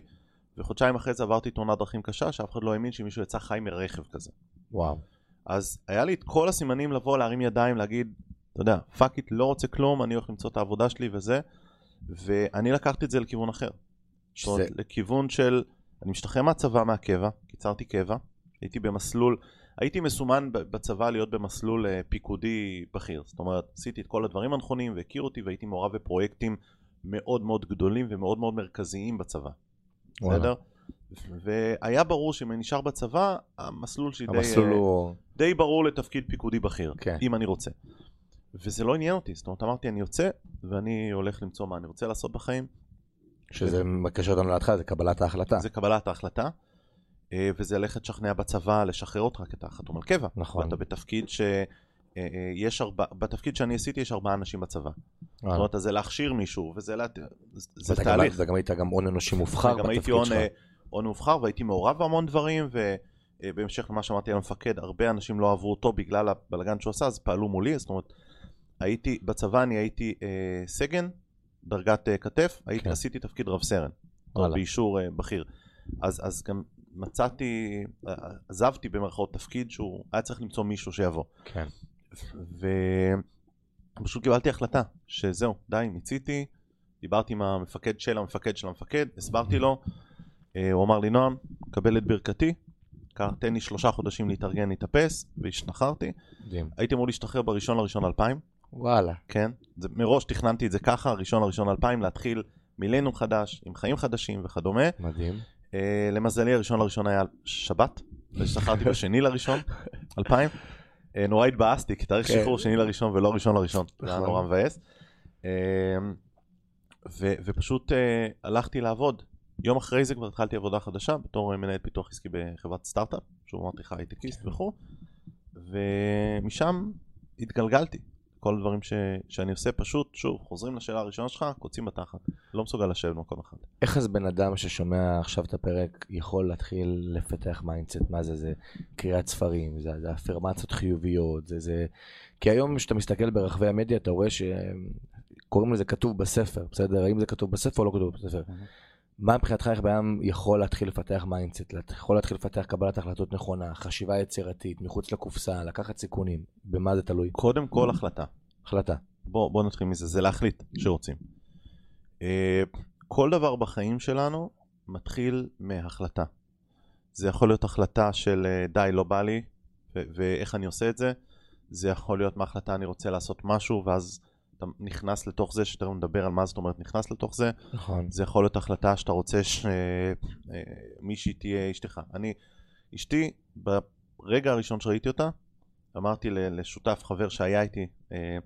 וחודשיים אחרי זה עברתי תאונת דרכים קשה, שאף אחד לא האמין שמישהו יצא חי מרכב כזה. וואו. אז היה לי את כל הסימנים לבוא, להרים ידיים, להגיד, אתה יודע, fuck it, לא רוצה כלום, אני הולך למצוא את העבודה שלי וזה, ואני לקחתי את זה לכיוון אחר. זאת אומרת, שזה- לכיוון של, אני משתחרר מהצבא, מהקבע, קיצרתי קבע, הייתי במסלול, הייתי מסומן בצבא להיות במסלול אה, פיקודי בכיר. זאת אומרת, עשיתי את כל הדברים הנכונים והכירו אותי והייתי מעורב בפרויקטים מאוד מאוד גדולים ומאוד מאוד מרכזיים בצבא. בסדר? והיה ברור שאם אני נשאר בצבא, המסלול שלי די, המסלול אה, הוא... די ברור לתפקיד פיקודי בכיר, כן. אם אני רוצה. וזה לא עניין אותי, זאת אומרת, אמרתי, אני יוצא ואני הולך למצוא מה אני רוצה לעשות בחיים, שזה מקשר אותנו להתחלה, זה קבלת ההחלטה. זה קבלת ההחלטה, וזה ללכת לשכנע בצבא, לשחרר אותך, כי אתה חתום על קבע. נכון. ואתה בתפקיד ש... אה, אה, יש ארבע, בתפקיד שאני עשיתי יש ארבעה אנשים בצבא. זאת אה. אומרת, זה להכשיר מישהו, וזה לה... זה גם- תהליך. וגם היית גם הון אנושי מובחר גם הייתי בתפקיד שלך. אה, הון מובחר והייתי מעורב בהמון דברים ובהמשך למה שאמרתי על המפקד הרבה אנשים לא אהבו אותו בגלל הבלגן שהוא עשה אז פעלו מולי זאת אומרת הייתי בצבא אני הייתי אה, סגן דרגת אה, כתף הייתי כן. עשיתי תפקיד רב סרן. באישור אה, בכיר אז, אז גם מצאתי עזבתי במרכאות תפקיד שהוא היה צריך למצוא מישהו שיבוא כן. ופשוט קיבלתי החלטה שזהו, די, מיציתי, דיברתי עם המפקד של המפקד של המפקד, הסברתי לו, אה, הוא אמר לי, נועם, קבל את ברכתי, תן לי שלושה חודשים להתארגן, להתאפס, והשתחררתי. מדהים. הייתי אמור להשתחרר בראשון לראשון 2000, וואלה. כן? זה, מראש תכננתי את זה ככה, ראשון לראשון 2000, להתחיל מילניום חדש, עם חיים חדשים וכדומה. מדהים. אה, למזלי הראשון לראשון היה שבת, והשתחררתי בשני לראשון, [LAUGHS] 2000. אה, נורא התבאסתי, כי תאריך כן. שחרור שני לראשון ולא ראשון לראשון, זה היה נכון. נורא מבאס. ו- ופשוט אה, הלכתי לעבוד. יום אחרי זה כבר התחלתי עבודה חדשה בתור מנהל פיתוח עסקי בחברת סטארט-אפ, שהוא אמרתי לך הייטקיסט וכו', ומשם התגלגלתי. כל הדברים ש- שאני עושה פשוט, שוב, חוזרים לשאלה הראשונה שלך, קוצים בתחת. לא מסוגל לשבת במקום אחד. איך אז בן אדם ששומע עכשיו את הפרק יכול להתחיל לפתח mindset? מה זה? זה קריאת ספרים, זה, זה אפרמציות חיוביות, זה זה... כי היום כשאתה מסתכל ברחבי המדיה אתה רואה שקוראים לזה כתוב בספר, בסדר? האם זה כתוב בספר או לא כתוב בספר? מה מבחינתך איך בן יכול להתחיל לפתח mindset, יכול להתחיל לפתח קבלת החלטות נכונה, חשיבה יצירתית, מחוץ לקופסה, לקחת סיכונים? במה זה תלוי? קודם כל החלטה. החלטה. בוא, בוא נתחיל מזה, זה להחליט שרוצים. אה, כל דבר בחיים שלנו מתחיל מהחלטה. זה יכול להיות החלטה של אה, די, לא בא לי, ו- ואיך אני עושה את זה. זה יכול להיות מהחלטה אני רוצה לעשות משהו, ואז אתה נכנס לתוך זה, שתכף נדבר על מה זאת אומרת נכנס לתוך זה. נכון. זה יכול להיות החלטה שאתה רוצה שמישהי תהיה אשתך. אני, אשתי, ברגע הראשון שראיתי אותה, אמרתי לשותף, חבר שהיה איתי, אה,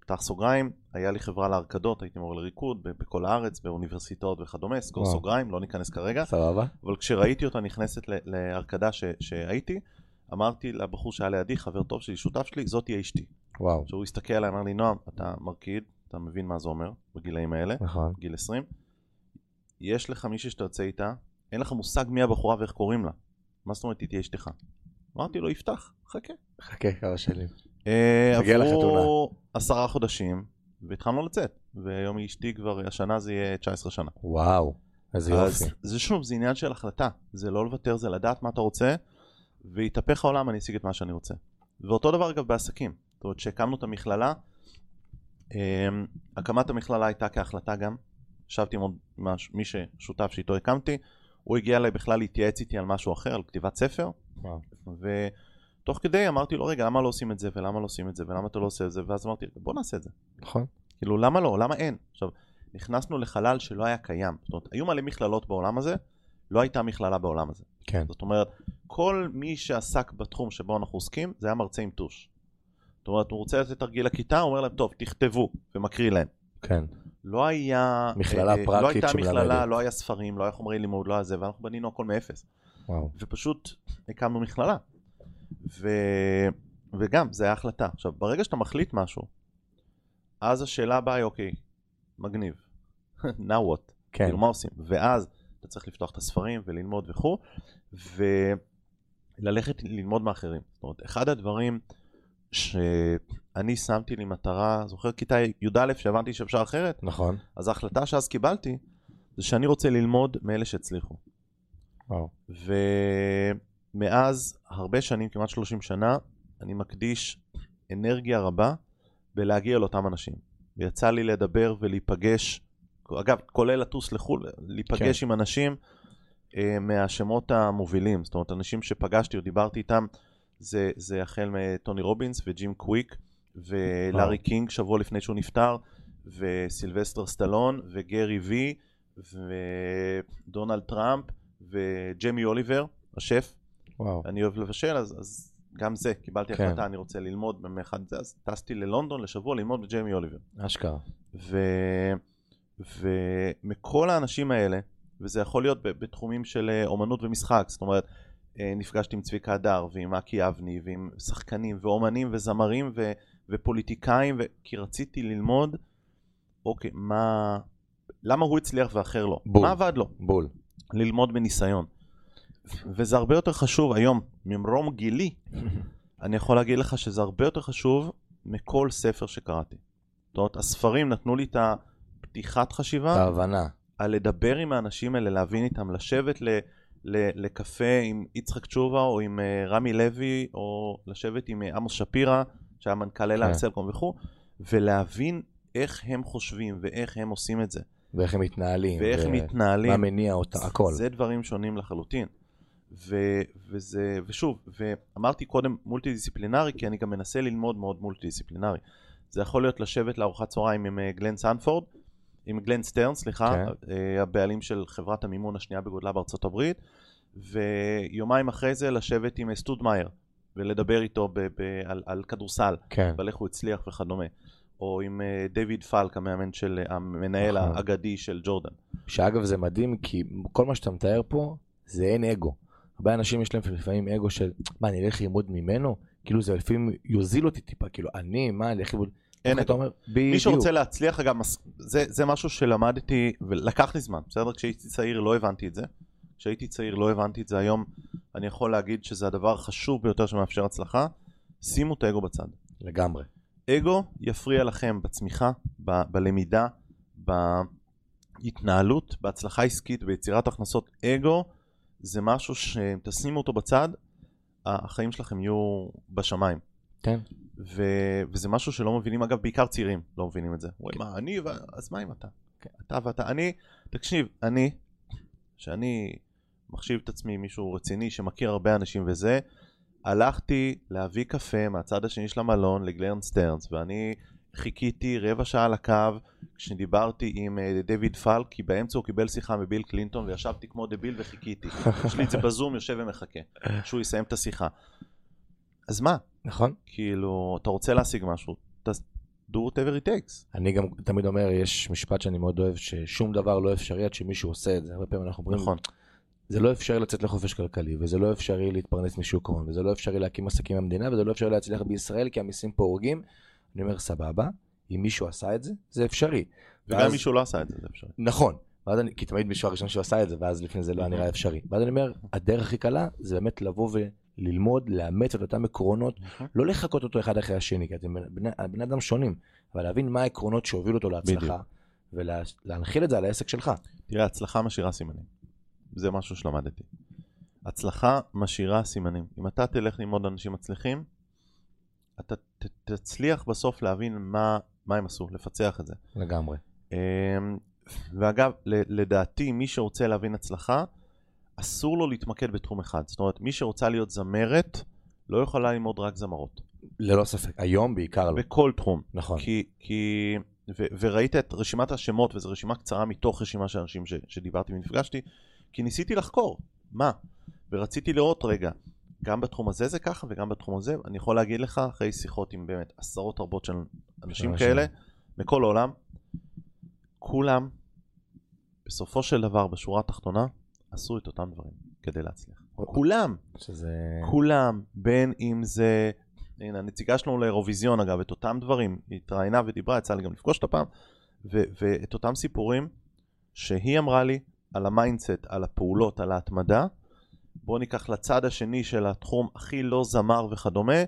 פתח סוגריים, היה לי חברה להרקדות, הייתי מורה לריקוד בכל הארץ, באוניברסיטאות וכדומה, סגור וואו. סוגריים, לא ניכנס כרגע, סבבה? אבל כשראיתי אותה נכנסת להרקדה ש- שהייתי, אמרתי לבחור שהיה לידי, חבר טוב שלי, שותף שלי, זאת תהיה אשתי. וואו. כשהוא הסתכל עליי, אמר לי, נועם, אתה מרקיד, אתה מבין מה זה אומר בגילאים האלה, נכון. גיל 20, יש לך מישהי שאתה יוצא איתה, אין לך מושג מי הבחורה ואיך קוראים לה. מה זאת אומרת היא תהיה אשתך? אמרתי לו, יפתח, חכה. חכה כמה שנים. אה, עברו. עשרה חודשים, והתחלנו לצאת. והיום היא אשתי כבר, השנה זה יהיה 19 שנה. וואו. איזה אז יופי. זה שוב, זה עניין של החלטה. זה לא לוותר, זה לדעת מה אתה רוצה, ויתהפך העולם, אני אשיג את מה שאני רוצה. ואותו דבר אגב בעסקים. זאת אומרת, כשהקמנו את המכללה, אה, הקמת המכללה הייתה כהחלטה גם. ישבתי עם מי ששותף שאיתו הקמתי, הוא הגיע אליי בכלל להתייעץ איתי על משהו אחר, על כתיבת ספר, וואו. ותוך כדי אמרתי לו, רגע, למה לא עושים את זה, ולמה לא עושים את זה, ולמה אתה לא עושה את זה, ואז אמרתי, בוא נעשה את זה. נכון. כאילו, למה לא? למה אין? עכשיו, נכנסנו לחלל שלא היה קיים. זאת אומרת, היו מלא מכללות בעולם הזה, לא הייתה מכללה בעולם הזה. כן. זאת אומרת, כל מי שעסק בתחום שבו אנחנו עוסקים, זה היה מרצה עם טוש. זאת אומרת, הוא רוצה לתת תרגיל לכיתה, הוא אומר להם, טוב, תכתבו, ומקריא להם. כן. לא היה... מכללה אה, פרקטית לא הייתה. מכללה, לא היה ספרים, לא היה חומרי לימוד, לא היה זה, ואנחנו בנינו הכל מאפס. וואו. ופשוט הקמנו מכללה. ו... וגם, זה היה החלטה. עכשיו, ברגע שאתה מחליט משהו, אז השאלה הבאה היא, אוקיי, מגניב. [LAUGHS] now what? כן. כאילו, מה עושים? ואז אתה צריך לפתוח את הספרים וללמוד וכו', וללכת ללמוד מאחרים. זאת אומרת, אחד הדברים שאני שמתי לי מטרה, זוכר כיתה י"א שהבנתי שאפשר אחרת? נכון. אז ההחלטה שאז קיבלתי, זה שאני רוצה ללמוד מאלה שהצליחו. וואו. ומאז הרבה שנים, כמעט 30 שנה, אני מקדיש אנרגיה רבה בלהגיע לאותם אנשים. ויצא לי לדבר ולהיפגש, אגב, כולל לטוס לחו"ל, להיפגש כן. עם אנשים אה, מהשמות המובילים. זאת אומרת, אנשים שפגשתי או דיברתי איתם, זה, זה החל מטוני רובינס וג'ים קוויק ולארי קינג שבוע לפני שהוא נפטר, וסילבסטר סטלון וגרי וי ודונלד טראמפ וג'מי אוליבר, השף. וואו. אני אוהב לבשל, אז, אז גם זה, קיבלתי כן. החלטה, אני רוצה ללמוד מאחד זה, אז טסתי ללונדון לשבוע ללמוד בג'יימי אוליבר. אשכרה. ו... ומכל האנשים האלה, וזה יכול להיות בתחומים של אה, אומנות ומשחק, זאת אומרת, נפגשתי עם צביקה הדר ועם אקי אבני ועם שחקנים ואומנים וזמרים ו... ופוליטיקאים, ו... כי רציתי ללמוד, אוקיי, מה... למה הוא הצליח ואחר לא? בול. מה עבד לו? בול. ללמוד מניסיון. וזה הרבה יותר חשוב היום, ממרום גילי, [LAUGHS] אני יכול להגיד לך שזה הרבה יותר חשוב מכל ספר שקראתי. זאת אומרת, הספרים נתנו לי את הפתיחת חשיבה. ההבנה. על לדבר עם האנשים האלה, להבין איתם, לשבת ל, ל, לקפה עם יצחק תשובה או עם uh, רמי לוי, או לשבת עם uh, עמוס שפירא, שהיה מנכ"ל אלה. כן. סלקום וכו', ולהבין איך הם חושבים ואיך הם עושים את זה. ואיך הם מתנהלים. ואיך הם מתנהלים. מה מניע אותם, הכל. זה דברים שונים לחלוטין. ו, וזה, ושוב, ואמרתי קודם multi disciplinary, כי אני גם מנסה ללמוד מאוד multi disciplinary. זה יכול להיות לשבת לארוחת צהריים עם אה, גלן סנפורד, עם גלן סטרן, סליחה. כן. אה, הבעלים של חברת המימון השנייה בגודלה בארצות הברית, ויומיים אחרי זה לשבת עם סטוד מאייר, ולדבר איתו ב- ב- על, על כדורסל. כן. ועל איך הוא הצליח וכדומה. או עם אה, דיוויד פלק, המאמן של, המנהל נכון. האגדי של ג'ורדן. שאגב זה מדהים, כי כל מה שאתה מתאר פה, זה אין אגו. הרבה אנשים יש להם לפעמים אגו של, מה, אני אלך ללמוד ממנו? כאילו זה לפעמים יוזיל אותי טיפה, כאילו, אני, מה, אני אלך ללמוד... אין אתה אומר, בדיוק. מי שרוצה להצליח, אגב, זה, זה משהו שלמדתי, ולקח לי זמן, בסדר? כשהייתי צעיר לא הבנתי את זה. כשהייתי צעיר לא הבנתי את זה, היום אני יכול להגיד שזה הדבר החשוב ביותר שמאפשר הצלחה. שימו את האגו בצד. לגמרי. אגו יפריע לכם בצמיחה, ב- בלמידה, בהתנהלות, בהצלחה עסקית, ביצירת הכנסות. אגו זה משהו שתשימו אותו בצד, החיים שלכם יהיו בשמיים. כן. ו... וזה משהו שלא מבינים, אגב, בעיקר צעירים לא מבינים את זה. כן. מה, אני, ו... אז מה אם אתה? כן. אתה ואתה. אני, תקשיב, אני, שאני מחשיב את עצמי מישהו רציני שמכיר הרבה אנשים וזה, הלכתי להביא קפה מהצד השני של המלון לגלן סטרנס, ואני חיכיתי רבע שעה על הקו כשדיברתי עם uh, דויד פלק, כי באמצע הוא קיבל שיחה מביל קלינטון וישבתי כמו דביל וחיכיתי. יש לי את זה בזום, יושב ומחכה, שהוא יסיים את השיחה. אז מה? נכון. כאילו, אתה רוצה להשיג משהו, do whatever it takes. אני גם תמיד אומר, יש משפט שאני מאוד אוהב, ששום דבר לא אפשרי עד שמישהו עושה את זה. הרבה פעמים אנחנו אומרים, נכון. זה לא אפשרי לצאת לחופש כלכלי, וזה לא אפשרי להתפרנס משוק ההון, וזה לא אפשרי להקים עסקים במדינה, וזה לא אפשרי להצליח בישראל, כי המיסים פה הורגים. אני אומר, סבבה, אם מישהו עשה את זה, זה אפשרי. וגם ואז... מישהו לא עשה את זה, זה אפשרי. נכון. ואז אני, כי תמיד מישהו הראשון שהוא עשה את זה, ואז לפני זה לא היה נראה אפשרי. ואז אני אומר, הדרך הכי קלה זה באמת לבוא וללמוד, לאמץ את אותם עקרונות, לא לחכות אותו אחד אחרי השני, כי אתם בני, בני אדם שונים, אבל להבין מה העקרונות שהובילו אותו להצלחה, ולהנחיל את זה על העסק שלך. תראה, הצלחה משאירה סימנים. זה משהו שלמדתי. הצלחה משאירה סימנים. אם אתה תלך ללמוד אנשים מצליחים, אתה ת, תצליח בסוף להבין מה, מה הם עשו, לפצח את זה. לגמרי. אמ, ואגב, לדעתי, מי שרוצה להבין הצלחה, אסור לו להתמקד בתחום אחד. זאת אומרת, מי שרוצה להיות זמרת, לא יכולה ללמוד רק זמרות. ללא ספק. היום בעיקר לא. בכל תחום. נכון. כי, כי ו, וראית את רשימת השמות, וזו רשימה קצרה מתוך רשימה של אנשים ש, שדיברתי ונפגשתי, כי ניסיתי לחקור. מה? ורציתי לראות, רגע, גם בתחום הזה זה ככה וגם בתחום הזה, אני יכול להגיד לך אחרי שיחות עם באמת עשרות רבות של אנשים כאלה, מכל העולם, כולם בסופו של דבר בשורה התחתונה עשו את אותם דברים כדי להצליח. כולם, שזה... כולם, בין אם זה, הנה הנציגה שלנו לאירוויזיון אגב, את אותם דברים, היא התראיינה ודיברה, יצא לי גם לפגוש אותה פעם, ו- ואת אותם סיפורים שהיא אמרה לי על ה mindset, על הפעולות, על ההתמדה, בואו ניקח לצד השני של התחום הכי לא זמר וכדומה,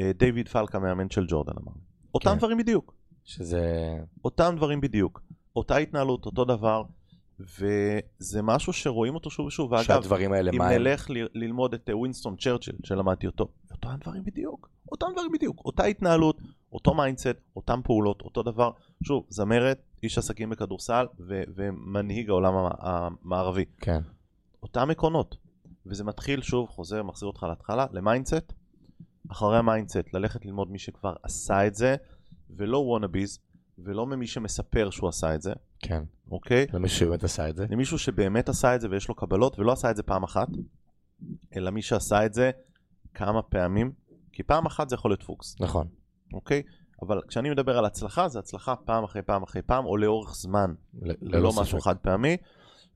דיוויד פלק המאמן של ג'ורדן אמר. אותם כן. דברים בדיוק. שזה... אותם דברים בדיוק. אותה התנהלות, אותו דבר, וזה משהו שרואים אותו שוב ושוב. ואגב, שהדברים האלה אם נלך ל- ללמוד את ווינסטון צ'רצ'יל, שלמדתי אותו, אותם דברים בדיוק. אותם דברים בדיוק. אותה התנהלות, אותו mindset, אותם פעולות, אותו דבר. שוב, זמרת, איש עסקים בכדורסל ו- ומנהיג העולם המערבי. כן. אותם עקרונות. וזה מתחיל שוב, חוזר, מחזיר אותך להתחלה, ל mindset. אחרי ה mindset, ללכת ללמוד מי שכבר עשה את זה, ולא wannabes, ולא ממי שמספר שהוא עשה את זה. כן. אוקיי? למישהו שבאמת עשה את זה. למישהו שבאמת עשה את זה ויש לו קבלות, ולא עשה את זה פעם אחת, אלא מי שעשה את זה כמה פעמים, כי פעם אחת זה יכול להיות פוקס. נכון. אוקיי? אבל כשאני מדבר על הצלחה, זה הצלחה פעם אחרי פעם אחרי פעם, או לאורך זמן, ללא משהו חד פעמי.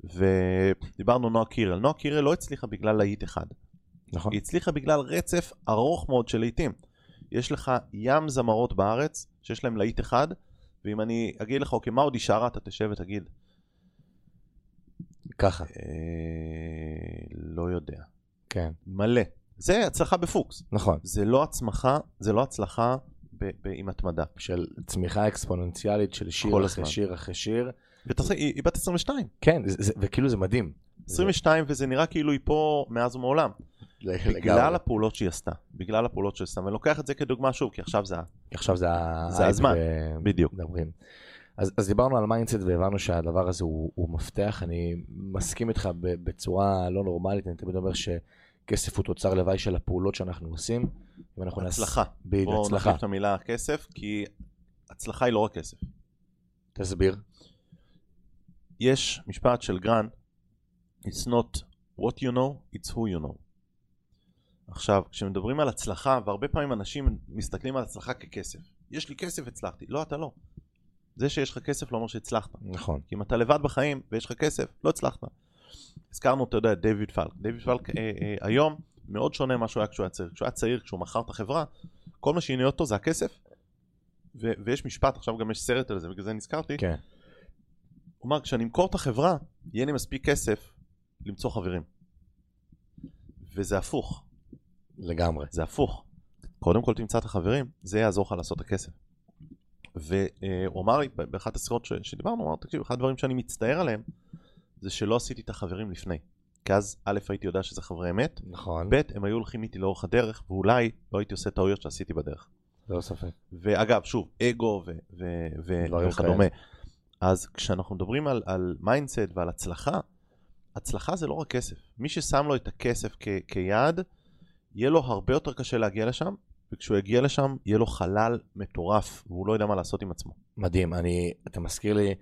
ודיברנו נועה קירל. נועה קירל לא הצליחה בגלל להיט אחד. נכון. היא הצליחה בגלל רצף ארוך מאוד של להיטים. יש לך ים זמרות בארץ שיש להם להיט אחד, ואם אני אגיד לך, אוקיי, מה עוד היא שרה, אתה תשב ותגיד. ככה. אה, לא יודע. כן. מלא. זה הצלחה בפוקס. נכון. זה לא הצמחה, זה לא הצלחה ב- ב- עם התמדה. של צמיחה אקספוננציאלית של שיר אחרי הזמן. שיר אחרי שיר. ותעשה, היא, היא בת 22. כן, זה, זה, וכאילו זה מדהים. 22 זה... וזה נראה כאילו היא פה מאז ומעולם. בגלל הפעולות שהיא עשתה, בגלל הפעולות שהיא עשתה, ואני לוקח את זה כדוגמה שוב, כי עכשיו זה, עכשיו זה, זה הזמן, ו... בדיוק. מדברים. אז, אז דיברנו על mindset והבנו שהדבר הזה הוא, הוא מפתח, אני מסכים איתך בצורה לא נורמלית, אני תמיד אומר שכסף הוא תוצר לוואי של הפעולות שאנחנו עושים. הצלחה. נס... בדיוק, הצלחה. בואו נחליף את המילה כסף, כי הצלחה היא לא רק כסף. תסביר. יש משפט של גרנט, It's not what you know, it's who you know. עכשיו, כשמדברים על הצלחה, והרבה פעמים אנשים מסתכלים על הצלחה ככסף. יש לי כסף, הצלחתי. לא, אתה לא. זה שיש לך כסף לא אומר שהצלחת. נכון. כי אם אתה לבד בחיים ויש לך כסף, לא הצלחת. הזכרנו, אתה יודע, דיוויד פלק. דיוויד פלק אה, אה, היום מאוד שונה ממה שהוא היה כשהוא היה צעיר. כשהוא היה צעיר, כשהוא מכר את החברה, כל מה שעניין אותו זה הכסף. ו- ויש משפט, עכשיו גם יש סרט על זה, בגלל זה נזכרתי. כן. הוא אמר, כשאני אמכור את החברה, יהיה לי מספיק כסף למצוא חברים. וזה הפוך. לגמרי. זה הפוך. קודם כל תמצא את החברים, זה יעזור לך לעשות את הכסף. והוא אמר לי באחת השיחות שדיברנו, הוא אמר, תקשיב, אחד הדברים שאני מצטער עליהם, זה שלא עשיתי את החברים לפני. כי אז א' הייתי יודע שזה חברי אמת, נכון. ב' הם היו הולכים איתי לאורך הדרך, ואולי לא הייתי עושה טעויות שעשיתי בדרך. לא ספק. ואגב, שוב, אגו וכדומה. אז כשאנחנו מדברים על, על mindset ועל הצלחה, הצלחה זה לא רק כסף. מי ששם לו את הכסף כ- כיעד, יהיה לו הרבה יותר קשה להגיע לשם, וכשהוא יגיע לשם, יהיה לו חלל מטורף, והוא לא יודע מה לעשות עם עצמו. מדהים, אני, אתה מזכיר לי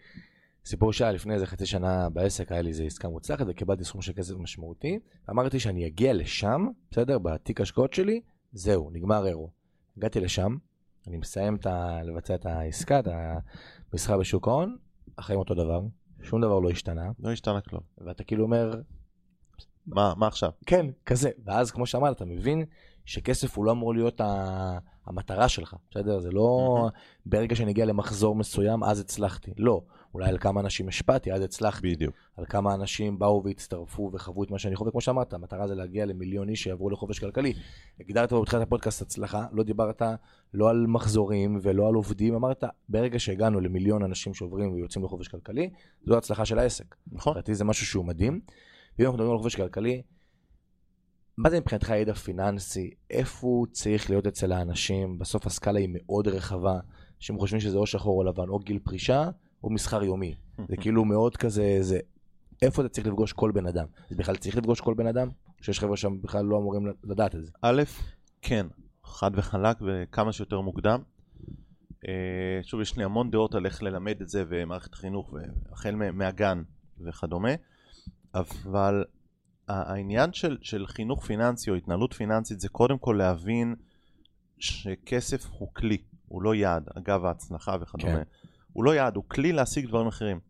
סיפור שהיה לפני איזה חצי שנה בעסק, היה לי איזה עסקה מוצלחת וקיבלתי סכום של כסף משמעותי, אמרתי שאני אגיע לשם, בסדר? בתיק השקעות שלי, זהו, נגמר אירו. הגעתי לשם, אני מסיים את ה... לבצע את העסקה, את המסחר בשוק ההון, החיים אותו דבר, שום דבר לא השתנה. לא השתנה כלום. ואתה כאילו אומר... מה, מה עכשיו? כן, כזה. ואז כמו שאמרת, אתה מבין שכסף הוא לא אמור להיות ה... המטרה שלך, בסדר? זה לא ברגע שאני אגיע למחזור מסוים, אז הצלחתי. לא. אולי על כמה אנשים השפעתי, אז הצלחתי. בדיוק. על כמה אנשים באו והצטרפו וחוו את מה שאני חווה, כמו שאמרת, המטרה זה להגיע למיליון איש שיעברו לחופש כלכלי. הגדרת בתחילת הפודקאסט הצלחה, לא דיברת לא על מחזורים ולא על עובדים, אמרת, ברגע שהגענו למיליון אנשים שעוברים ויוצאים לחופש כלכלי, זו הצלחה של העסק. נכון. לדעתי זה משהו שהוא מדהים. ואם אנחנו מדברים על חופש כלכלי, מה זה מבחינתך ידע פיננסי? איפה הוא צריך להיות אצל האנשים? בסוף הסקאלה היא מאוד רחבה, שהם חושבים שזה או שחור או לבן, או גיל פרישה, או מסחר יומי. [LAUGHS] זה כאילו מאוד כזה, זה... איפה אתה צריך לפגוש כל בן אדם? זה בכלל צריך לפגוש כל בן אדם? שיש חבר'ה שם בכלל לא אמורים לדעת את זה. א', כן, חד וחלק וכמה שיותר מוקדם. שוב, יש לי המון דעות על איך ללמד את זה ומערכת החינוך, החל מהגן וכדומה, אבל העניין של, של חינוך פיננסי או התנהלות פיננסית זה קודם כל להבין שכסף הוא כלי, הוא לא יעד, אגב ההצלחה וכדומה. כן. הוא לא יעד, הוא כלי להשיג דברים אחרים.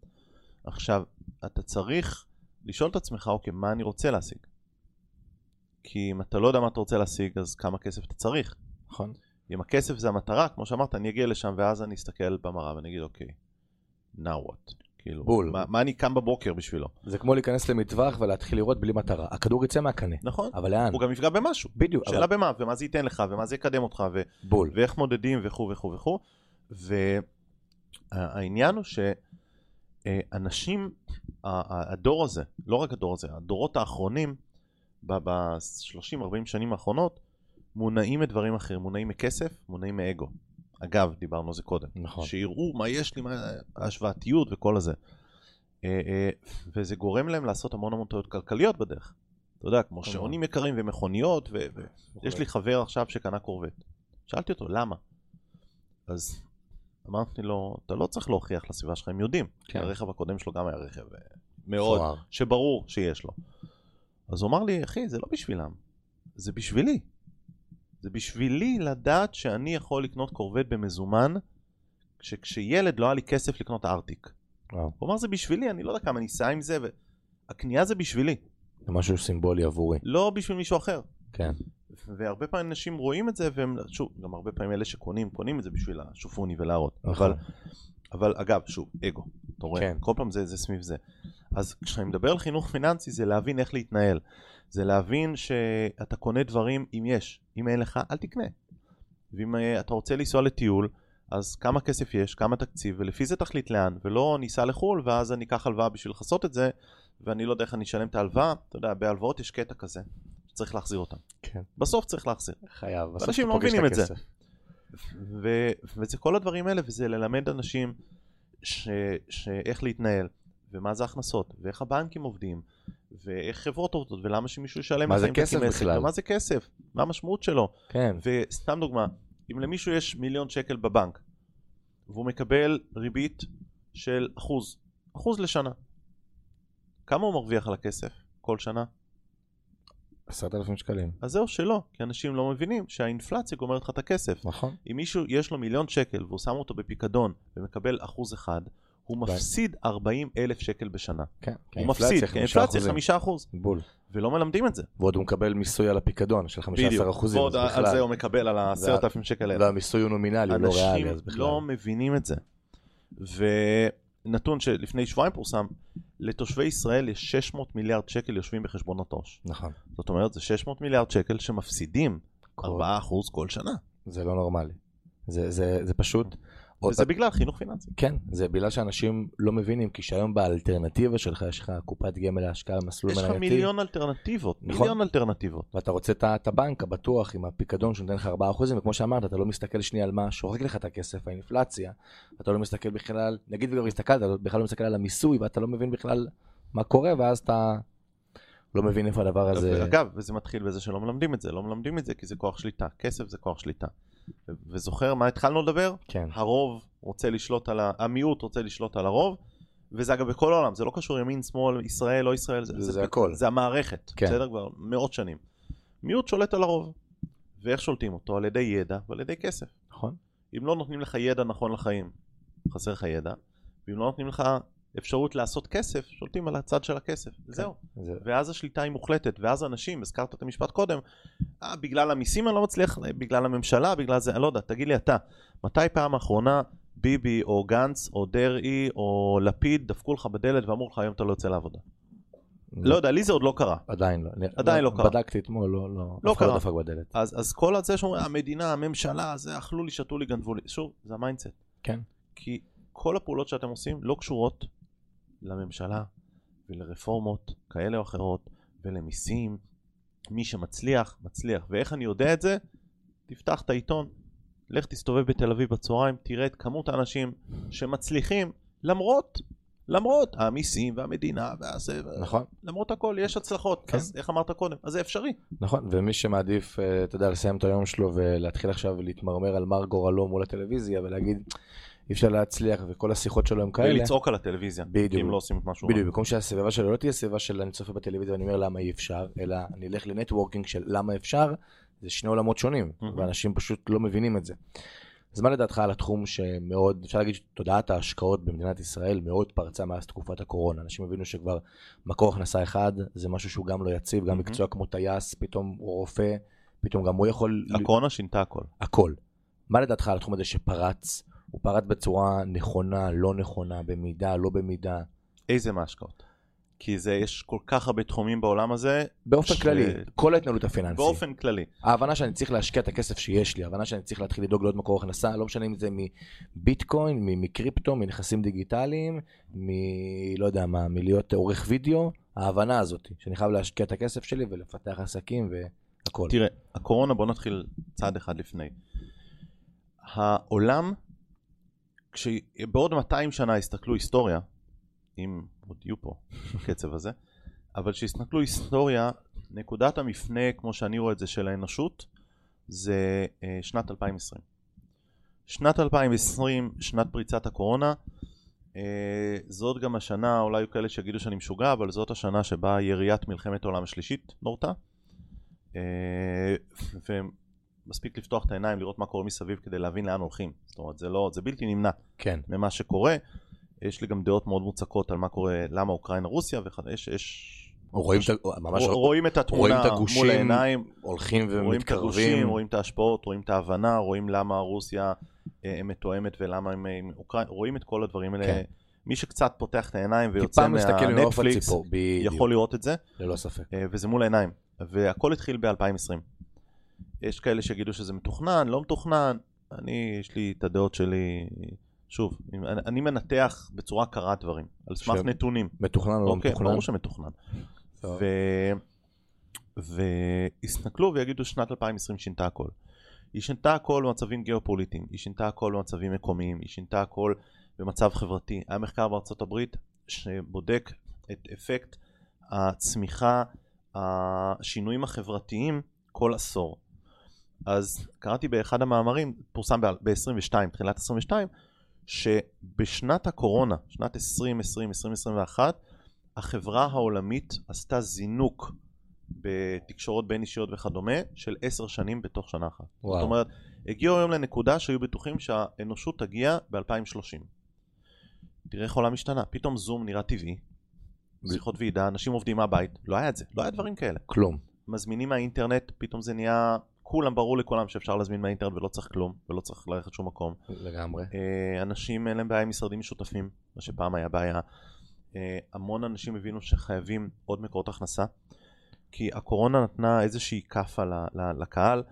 עכשיו, אתה צריך לשאול את עצמך, אוקיי, מה אני רוצה להשיג? כי אם אתה לא יודע מה אתה רוצה להשיג, אז כמה כסף אתה צריך. נכון. אם הכסף זה המטרה, כמו שאמרת, אני אגיע לשם ואז אני אסתכל במראה ואני אגיד, אוקיי, now what? כאילו. בול. מה, מה אני קם בבוקר בשבילו? זה כמו להיכנס למטווח ולהתחיל לראות בלי מטרה. הכדור יצא מהקנה. נכון. אבל לאן? הוא גם יפגע במשהו. בדיוק. שאלה אבל... במה, ומה זה ייתן לך, ומה זה יקדם אותך, ו... בול. ואיך מודדים וכו' וכו' וכו'. והעניין הוא שאנשים, הדור הזה, לא רק הדור הזה, הדורות האחרונים, ב-30-40 שנים האחרונות, מונעים מדברים אחרים, מונעים מכסף, מונעים מאגו. אגב, דיברנו על זה קודם. נכון. שיראו מה יש לי, מה ההשוואתיות וכל הזה. אה, אה, וזה גורם להם לעשות המון המון טעויות כלכליות בדרך. אתה יודע, כמו שעונים יקרים ומכוניות, ויש לי חבר עכשיו שקנה קורבט. שאלתי אותו, למה? אז אמרתי לו, אתה לא צריך להוכיח לסביבה שלך, הם יודעים. כן. הרכב הקודם שלו גם היה רכב אה, מאוד, פואר. שברור שיש לו. אז הוא אמר לי, אחי, זה לא בשבילם, זה בשבילי. זה בשבילי לדעת שאני יכול לקנות קורבט במזומן, כשכשילד לא היה לי כסף לקנות ארטיק. וואו. הוא אמר, זה בשבילי, אני לא יודע כמה אני אסע עם זה, והקנייה זה בשבילי. זה משהו סימבולי עבורי. לא בשביל מישהו אחר. כן. והרבה פעמים אנשים רואים את זה, והם, שוב, גם הרבה פעמים אלה שקונים, קונים את זה בשביל השופוני ולהראות. נכון. אבל, אבל אגב, שוב, אגו, אתה רואה, כן. כל פעם זה, זה סביב זה. אז כשאני מדבר על חינוך פיננסי, זה להבין איך להתנהל. זה להבין שאתה קונה דברים אם יש, אם אין לך, אל תקנה. ואם uh, אתה רוצה לנסוע לטיול, אז כמה כסף יש, כמה תקציב, ולפי זה תחליט לאן, ולא ניסע לחו"ל, ואז אני אקח הלוואה בשביל לכסות את זה, ואני לא יודע איך אני אשלם את ההלוואה, אתה יודע, בהלוואות יש קטע כזה, שצריך להחזיר אותם. כן. בסוף צריך להחזיר. חייב, בסוף אנשים לא מבינים את זה. ו- וזה כל הדברים האלה, וזה ללמד אנשים ש- שאיך להתנהל, ומה זה הכנסות, ואיך הבנקים עובדים, ואיך חברות עובדות, ולמה שמישהו ישלם מה זה כסף בכלל? מה זה כסף? מה המשמעות שלו? כן. וסתם דוגמה, אם למישהו יש מיליון שקל בבנק, והוא מקבל ריבית של אחוז, אחוז לשנה, כמה הוא מרוויח על הכסף כל שנה? עשרת אלפים שקלים. אז זהו שלא, כי אנשים לא מבינים שהאינפלציה גומרת לך את הכסף. נכון. אם מישהו יש לו מיליון שקל והוא שם אותו בפיקדון ומקבל אחוז אחד, הוא מפסיד 40 אלף שקל בשנה. כן, הוא מפסיד, כי האינפלציה חמישה אחוז. בול. ולא מלמדים את זה. ועוד הוא מקבל מיסוי על הפיקדון של 15 אחוזים. ועוד על זה הוא מקבל על ה-10,000 שקל האלה. והמיסוי הוא נומינלי, הוא לא ריאלי, אז בכלל. אנשים לא מבינים את זה. ונתון שלפני שבועיים פורסם, לתושבי ישראל יש 600 מיליארד שקל יושבים בחשבונות עו"ש. נכון. זאת אומרת, זה 600 מיליארד שקל שמפסידים 4% כל שנה. זה לא נורמלי. זה, זה, זה פשוט... וזה עוד... בגלל חינוך פיננסי. כן, זה בגלל שאנשים לא מבינים, כי שהיום באלטרנטיבה שלך יש לך קופת גמל להשקעה במסלול מנייתי. יש לך מיליון אלטרנטיבות, נכון. מיליון אלטרנטיבות. ואתה רוצה את הבנק הבטוח עם הפיקדון שנותן לך 4%, וכמו שאמרת, אתה לא מסתכל שנייה על מה שורק לך את הכסף, האינפלציה, אתה לא מסתכל בכלל, נגיד וגם הסתכלת, אתה בכלל לא מסתכל על המיסוי, ואתה לא מבין בכלל מה קורה, ואז אתה לא מבין איפה הדבר הזה... אגב, וזה מתחיל בזה שלא מלמדים את זה, לא מלמדים את זה כי זה כוח שליטה, כסף זה כוח שליטה. וזוכר מה התחלנו לדבר? כן. הרוב רוצה לשלוט על ה... המיעוט רוצה לשלוט על הרוב, וזה אגב בכל העולם, זה לא קשור ימין, שמאל, ישראל, לא ישראל, זה, זה, זה הכל. זה המערכת, כן. בסדר? כבר מאות שנים. מיעוט שולט על הרוב. ואיך שולטים אותו? על ידי ידע ועל ידי כסף. נכון. אם לא נותנים לך ידע נכון לחיים, חסר לך ידע, ואם לא נותנים לך אפשרות לעשות כסף, שולטים על הצד של הכסף, כן, זהו. זה... ואז השליטה היא מוחלטת, ואז אנשים, הזכרת את המשפט קודם, אה, בגלל המיסים אני לא מצליח, בגלל הממשלה, בגלל זה, אני לא יודע, תגיד לי אתה, מתי פעם האחרונה ביבי או גנץ או דרעי או לפיד דפקו לך בדלת ואמרו לך היום אתה לא יוצא לעבודה? לא יודע, לי זה עוד לא קרה. עדיין לא. עדיין לא קרה. בדקתי אתמול, לא, לא, לא קרה. לא דפק בדלת. אז, אז כל הזה שאומרים, המדינה, הממשלה, זה אכלו לי, שתו לי, גנבו לי. שוב, זה ה mindset. כן. כי כל הפעולות שאתם עושים לא קשורות לממשלה ולרפורמות כאלה או אחרות ולמיסים. מי שמצליח, מצליח. ואיך אני יודע את זה? תפתח את העיתון, לך תסתובב בתל אביב בצהריים, תראה את כמות האנשים שמצליחים למרות, למרות המיסים והמדינה והזה, נכון. למרות הכל יש הצלחות, כן. אז איך אמרת קודם? אז זה אפשרי. נכון, ומי שמעדיף, אה, אתה יודע, לסיים את היום שלו ולהתחיל עכשיו להתמרמר על מר גורלו מול הטלוויזיה ולהגיד, אי אפשר להצליח, וכל השיחות שלו הם כאלה. ולצעוק על הטלוויזיה, בדיוק. אם לא עושים את משהו. בדיוק, במקום שהסביבה שלו לא תהיה סביבה של אני צופה בטלוויזיה ואני אומר למה אי אפשר, אלא אני אלך לנטוורקינג של למה אפשר, זה שני עולמות שונים, mm-hmm. ואנשים פשוט לא מבינים את זה. אז מה לדעתך על התחום שמאוד, אפשר להגיד שתודעת ההשקעות במדינת ישראל מאוד פרצה מאז תקופת הקורונה. אנשים הבינו שכבר מקור הכנסה אחד זה משהו שהוא גם לא יציב, גם mm-hmm. מקצוע כמו טייס, פתאום הוא רופא, פתאום גם הוא יכול... הקורונה שינתה הכל. הכל. מה לדעתך על התחום הזה שפרץ? הוא פרט בצורה נכונה, לא נכונה, במידה, לא במידה. איזה מההשקעות? כי זה, יש כל כך הרבה תחומים בעולם הזה. באופן ש... כללי, כל ההתנהלות הפיננסית. באופן כללי. ההבנה שאני צריך להשקיע את הכסף שיש לי, ההבנה שאני צריך להתחיל לדאוג לעוד מקור הכנסה, לא משנה אם זה מביטקוין, מקריפטו, מנכסים דיגיטליים, מ... לא יודע מה, מלהיות עורך וידאו, ההבנה הזאת, שאני חייב להשקיע את הכסף שלי ולפתח עסקים והכל. תראה, הקורונה, בוא נתחיל צעד אחד לפני. העולם, כשבעוד 200 שנה יסתכלו היסטוריה, אם עוד יהיו פה בקצב הזה, אבל כשיסתכלו היסטוריה, נקודת המפנה, כמו שאני רואה את זה, של האנושות, זה אה, שנת 2020. שנת 2020, שנת פריצת הקורונה, אה, זאת גם השנה, אולי יהיו כאלה שיגידו שאני משוגע, אבל זאת השנה שבה יריית מלחמת העולם השלישית נורתה. אה, ומספיק לפתוח את העיניים, לראות מה קורה מסביב כדי להבין לאן הולכים. זאת אומרת, זה, לא, זה בלתי נמנע כן. ממה שקורה. יש לי גם דעות מאוד מוצקות על מה קורה, למה אוקראינה רוסיה, ויש... יש... רואים, ש... ממש... רואים את התמונה רואים את מול העיניים, הולכים ומתקרבים, רואים את הגושים, רואים את ההשפעות, רואים את ההבנה, רואים למה רוסיה אה, מתואמת ולמה הם עם אוקראינה, רואים את כל הדברים האלה. כן. מי שקצת פותח את העיניים ויוצא מהנטפליקס יכול לראות את זה. ללא ספק. אה, וזה מול העיניים. והכל התחיל ב-2020. יש כאלה שיגידו שזה מתוכנן, לא מתוכנן. אני, יש לי את הדעות שלי. שוב, אני, אני מנתח בצורה קרה דברים, על סמך נתונים. מתוכנן או לא אוקיי, מתוכנן? ברור שמתוכנן. ו... ויסתכלו ויגידו שנת 2020 שינתה הכל. היא שינתה הכל במצבים גיאופוליטיים, היא שינתה הכל במצבים מקומיים, היא שינתה הכל במצב חברתי. היה מחקר בארצות הברית שבודק את אפקט הצמיחה, השינויים החברתיים כל עשור. אז קראתי באחד המאמרים, פורסם ב-22, תחילת 22, שבשנת הקורונה, שנת 2020-2021, החברה העולמית עשתה זינוק בתקשורות בין אישיות וכדומה של עשר שנים בתוך שנה אחת. וואו. זאת אומרת, הגיעו היום לנקודה שהיו בטוחים שהאנושות תגיע ב-2030. תראה איך העולם השתנה, פתאום זום נראה טבעי, שיחות ועידה, אנשים עובדים מהבית, לא היה את זה, לא היה דברים כאלה. כלום. מזמינים מהאינטרנט, פתאום זה נהיה כולם, ברור לכולם שאפשר להזמין מהאינטרנט ולא צריך כלום, ולא צריך ללכת שום מקום. לגמרי. אה, אנשים אין להם בעיה עם משרדים משותפים, מה שפעם היה בעיה. אה, המון אנשים הבינו שחייבים עוד מקורות הכנסה, כי הקורונה נתנה איזושהי כאפה לקהל,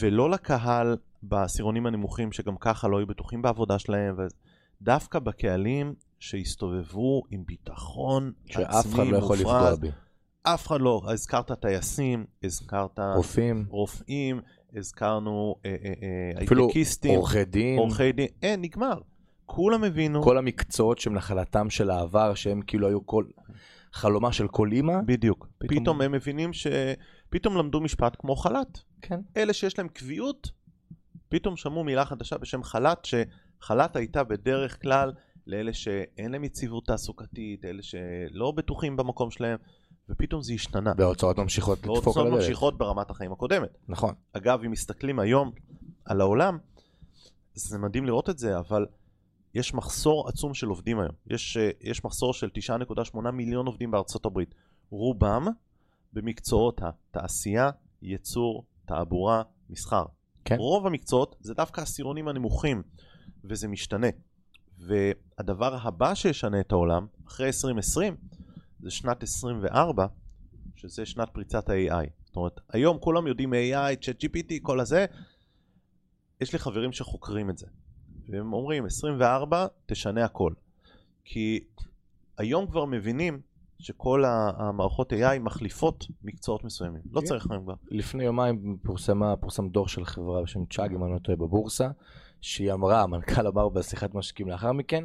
ולא לקהל בעשירונים הנמוכים שגם ככה לא היו בטוחים בעבודה שלהם, ודווקא בקהלים שהסתובבו עם ביטחון עצמי מופרז. שאף אחד לא יכול לפגוע בי. אף אחד לא, הזכרת טייסים, הזכרת רופאים, רופאים הזכרנו אה, אה, אה, הייטקיסטים, עורכי דין, עורכי דין, אין, נגמר. כולם הבינו. כל המקצועות שהם נחלתם של העבר, שהם כאילו היו כל... חלומה של כל אימא. בדיוק. פתאום... פתאום הם מבינים ש... פתאום למדו משפט כמו חל"ת. כן. אלה שיש להם קביעות, פתאום שמעו מילה חדשה בשם חל"ת, שחל"ת הייתה בדרך כלל לאלה שאין להם יציבות תעסוקתית, אלה שלא בטוחים במקום שלהם. ופתאום זה השתנה. וההוצאות ממשיכות לדפוק על הדלת. וההוצאות ממשיכות ברמת החיים הקודמת. נכון. אגב, אם מסתכלים היום על העולם, זה מדהים לראות את זה, אבל יש מחסור עצום של עובדים היום. יש, אה, יש מחסור של 9.8 מיליון עובדים בארצות הברית. רובם במקצועות התעשייה, ייצור, תעבורה, מסחר. כן. רוב המקצועות זה דווקא העשירונים הנמוכים, וזה משתנה. והדבר הבא שישנה את העולם, אחרי 2020, זה שנת 24, שזה שנת פריצת ה-AI. זאת אומרת, היום כולם יודעים AI, ChatGPT, כל הזה. יש לי חברים שחוקרים את זה. והם אומרים, 24 תשנה הכל. כי היום כבר מבינים שכל המערכות AI מחליפות מקצועות מסוימים. לא כן. צריך להם כבר. לפני יומיים פורסמה, פורסם דוח של חברה בשם צ'אג, אם אני לא טועה, בבורסה, שהיא אמרה, המנכ"ל אמר בשיחת משקיעים לאחר מכן,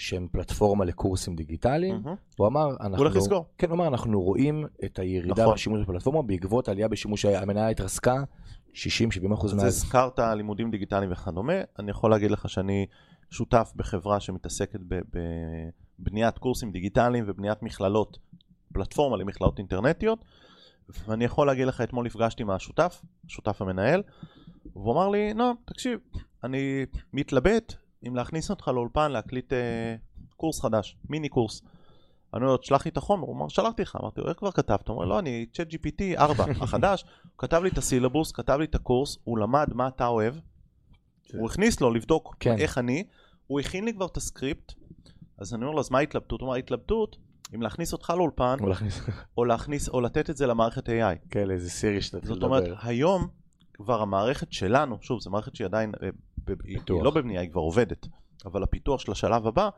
שהם פלטפורמה לקורסים דיגיטליים, mm-hmm. הוא אמר, אנחנו, הוא הולך לסגור. כן, הוא אמר, אנחנו רואים את הירידה נכון. בשימוש בפלטפורמה בעקבות עלייה בשימוש, המניה התרסקה 60-70% מאז. אז הזכרת לימודים דיגיטליים וכדומה, אני יכול להגיד לך שאני שותף בחברה שמתעסקת בבניית קורסים דיגיטליים ובניית מכללות, פלטפורמה למכללות אינטרנטיות, ואני יכול להגיד לך, אתמול נפגשתי עם השותף, השותף המנהל, והוא אמר לי, נועם, תקשיב, אני מתלבט אם להכניס אותך לאולפן להקליט אה, קורס חדש, מיני קורס. אני אומר לו, תשלח לי את החומר, הוא אמר, שלחתי לך, אמרתי לו, איך כבר כתבת? הוא אומר, לא, אני צ'אט GPT 4, החדש, הוא כתב לי את הסילבוס, כתב לי את הקורס, הוא למד מה אתה אוהב, הוא הכניס לו לבדוק כן. איך אני, הוא הכין לי כבר את הסקריפט, אז אני אומר לו, אז מה ההתלבטות? הוא אומר, ההתלבטות, אם להכניס אותך לאולפן, או להכניס, או לתת את זה למערכת AI. כן, איזה סירי שאתה לדבר. זאת אומרת, היום כבר המערכת שלנו, שוב, זו מערכת שהיא עדיין, אה, פיתוח. היא לא בבנייה, היא כבר עובדת, אבל הפיתוח של השלב הבא,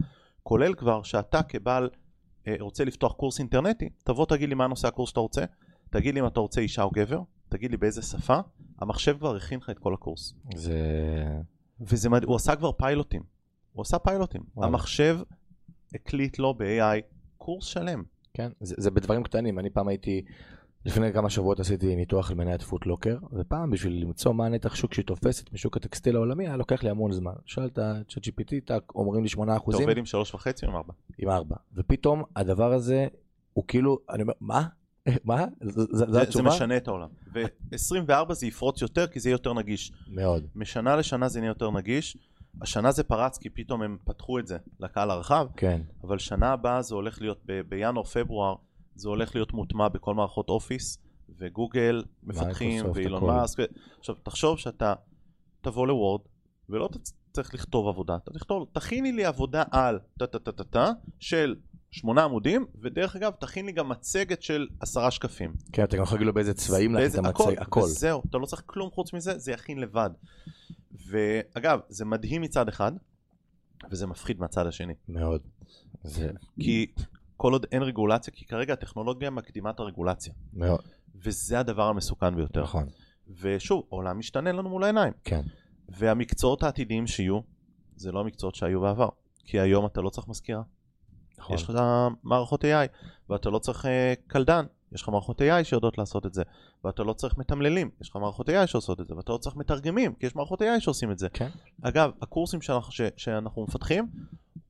כולל כבר שאתה כבעל אה, רוצה לפתוח קורס אינטרנטי, תבוא תגיד לי מה נושא הקורס שאתה רוצה, תגיד לי אם אתה רוצה אישה או גבר, תגיד לי באיזה שפה, המחשב כבר הכין לך את כל הקורס. זה... וזה מדהים, הוא עשה כבר פיילוטים. הוא עשה פיילוטים. וואו. המחשב הקליט לו ב-AI קורס שלם. כן, זה, זה בדברים קטנים. אני פעם הייתי, לפני כמה שבועות עשיתי ניתוח על מניית פוטלוקר, ופעם בשביל למצוא מה הנתח שוק שהיא תופסת משוק הטקסטיל העולמי, היה לוקח לי המון זמן. שאלת את ChatGPT, אומרים לי 8 אחוזים. אתה עובד עם 3.5 או עם 4? עם 4. ופתאום הדבר הזה, הוא כאילו, אני אומר, מה? [LAUGHS] מה? זו התשובה? זה משנה את העולם. ו-24 זה יפרוץ יותר כי זה יהיה יותר נגיש. מאוד. משנה לשנה זה נהיה יותר נגיש. השנה זה פרץ כי פתאום הם פתחו את זה לקהל הרחב. כן. אבל שנה הבאה זה הולך להיות, בינואר-פברואר, זה הולך להיות מוטמע בכל מערכות אופיס, וגוגל מפתחים, ואילון מאסק. עכשיו, תחשוב שאתה תבוא לוורד, ולא צריך לכתוב עבודה, אתה תכתוב, תכיני לי עבודה על טה-טה-טה-טה של שמונה עמודים, ודרך אגב, תכין לי גם מצגת של עשרה שקפים. כן, אתה גם יכול להגיד לו באיזה צבעים להכין את המצגת, הכל. וזהו, אתה לא צריך כלום חוץ מזה, זה יכין לבד. ואגב, זה מדהים מצד אחד, וזה מפחיד מהצד השני. מאוד. זה... כי כל עוד אין רגולציה, כי כרגע הטכנולוגיה מקדימה את הרגולציה. מאוד. וזה הדבר המסוכן ביותר. נכון. ושוב, העולם משתנה לנו מול העיניים. כן. והמקצועות העתידיים שיהיו, זה לא המקצועות שהיו בעבר. כי היום אתה לא צריך מזכירה. נכון. יש לך מערכות AI, ואתה לא צריך uh, קלדן, יש לך מערכות AI שיודעות לעשות את זה, ואתה לא צריך מתמללים, יש לך מערכות AI שעושות את זה, ואתה לא צריך מתרגמים, כי יש מערכות AI שעושים את זה. כן. אגב, הקורסים שאנחנו, ש, שאנחנו מפתחים,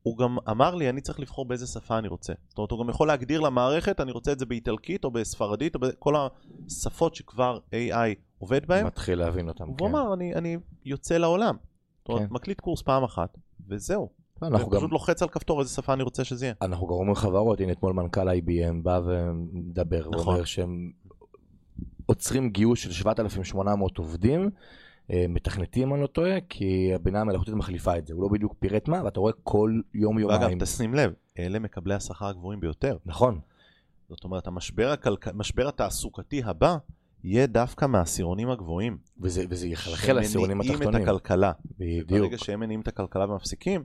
הוא גם אמר לי, אני צריך לבחור באיזה שפה אני רוצה. זאת אומרת, הוא גם יכול להגדיר למערכת, אני רוצה את זה באיטלקית או בספרדית, או בכל השפות שכבר AI עובד בהן. מתחיל להבין אותם, כן. הוא אמר, אני, אני יוצא לעולם. זאת אומרת, כן. מקליט קורס פעם אחת, וזהו. אנחנו גם... פשוט לוחץ על כפתור איזה שפה אני רוצה שזה יהיה. אנחנו גם אומרים חברות, הנה אתמול מנכ"ל IBM בא ומדבר, נכון. ואומר שהם עוצרים גיוס של 7,800 עובדים, אה, מתכנתים אני לא טועה, כי הבינה המלאכותית מחליפה את זה, הוא לא בדיוק פירט מה, ואתה רואה כל יום יומיים. ואגב, תשים לב, אלה מקבלי השכר הגבוהים ביותר. נכון. זאת אומרת, המשבר, הכלכ... המשבר התעסוקתי הבא יהיה דווקא מהעשירונים הגבוהים. וזה, וזה יחלחל לעשירונים התחתונים. שמניעים את הכלכלה. בדיוק. ברגע שהם מניעים את הכלכלה ומפסיקים,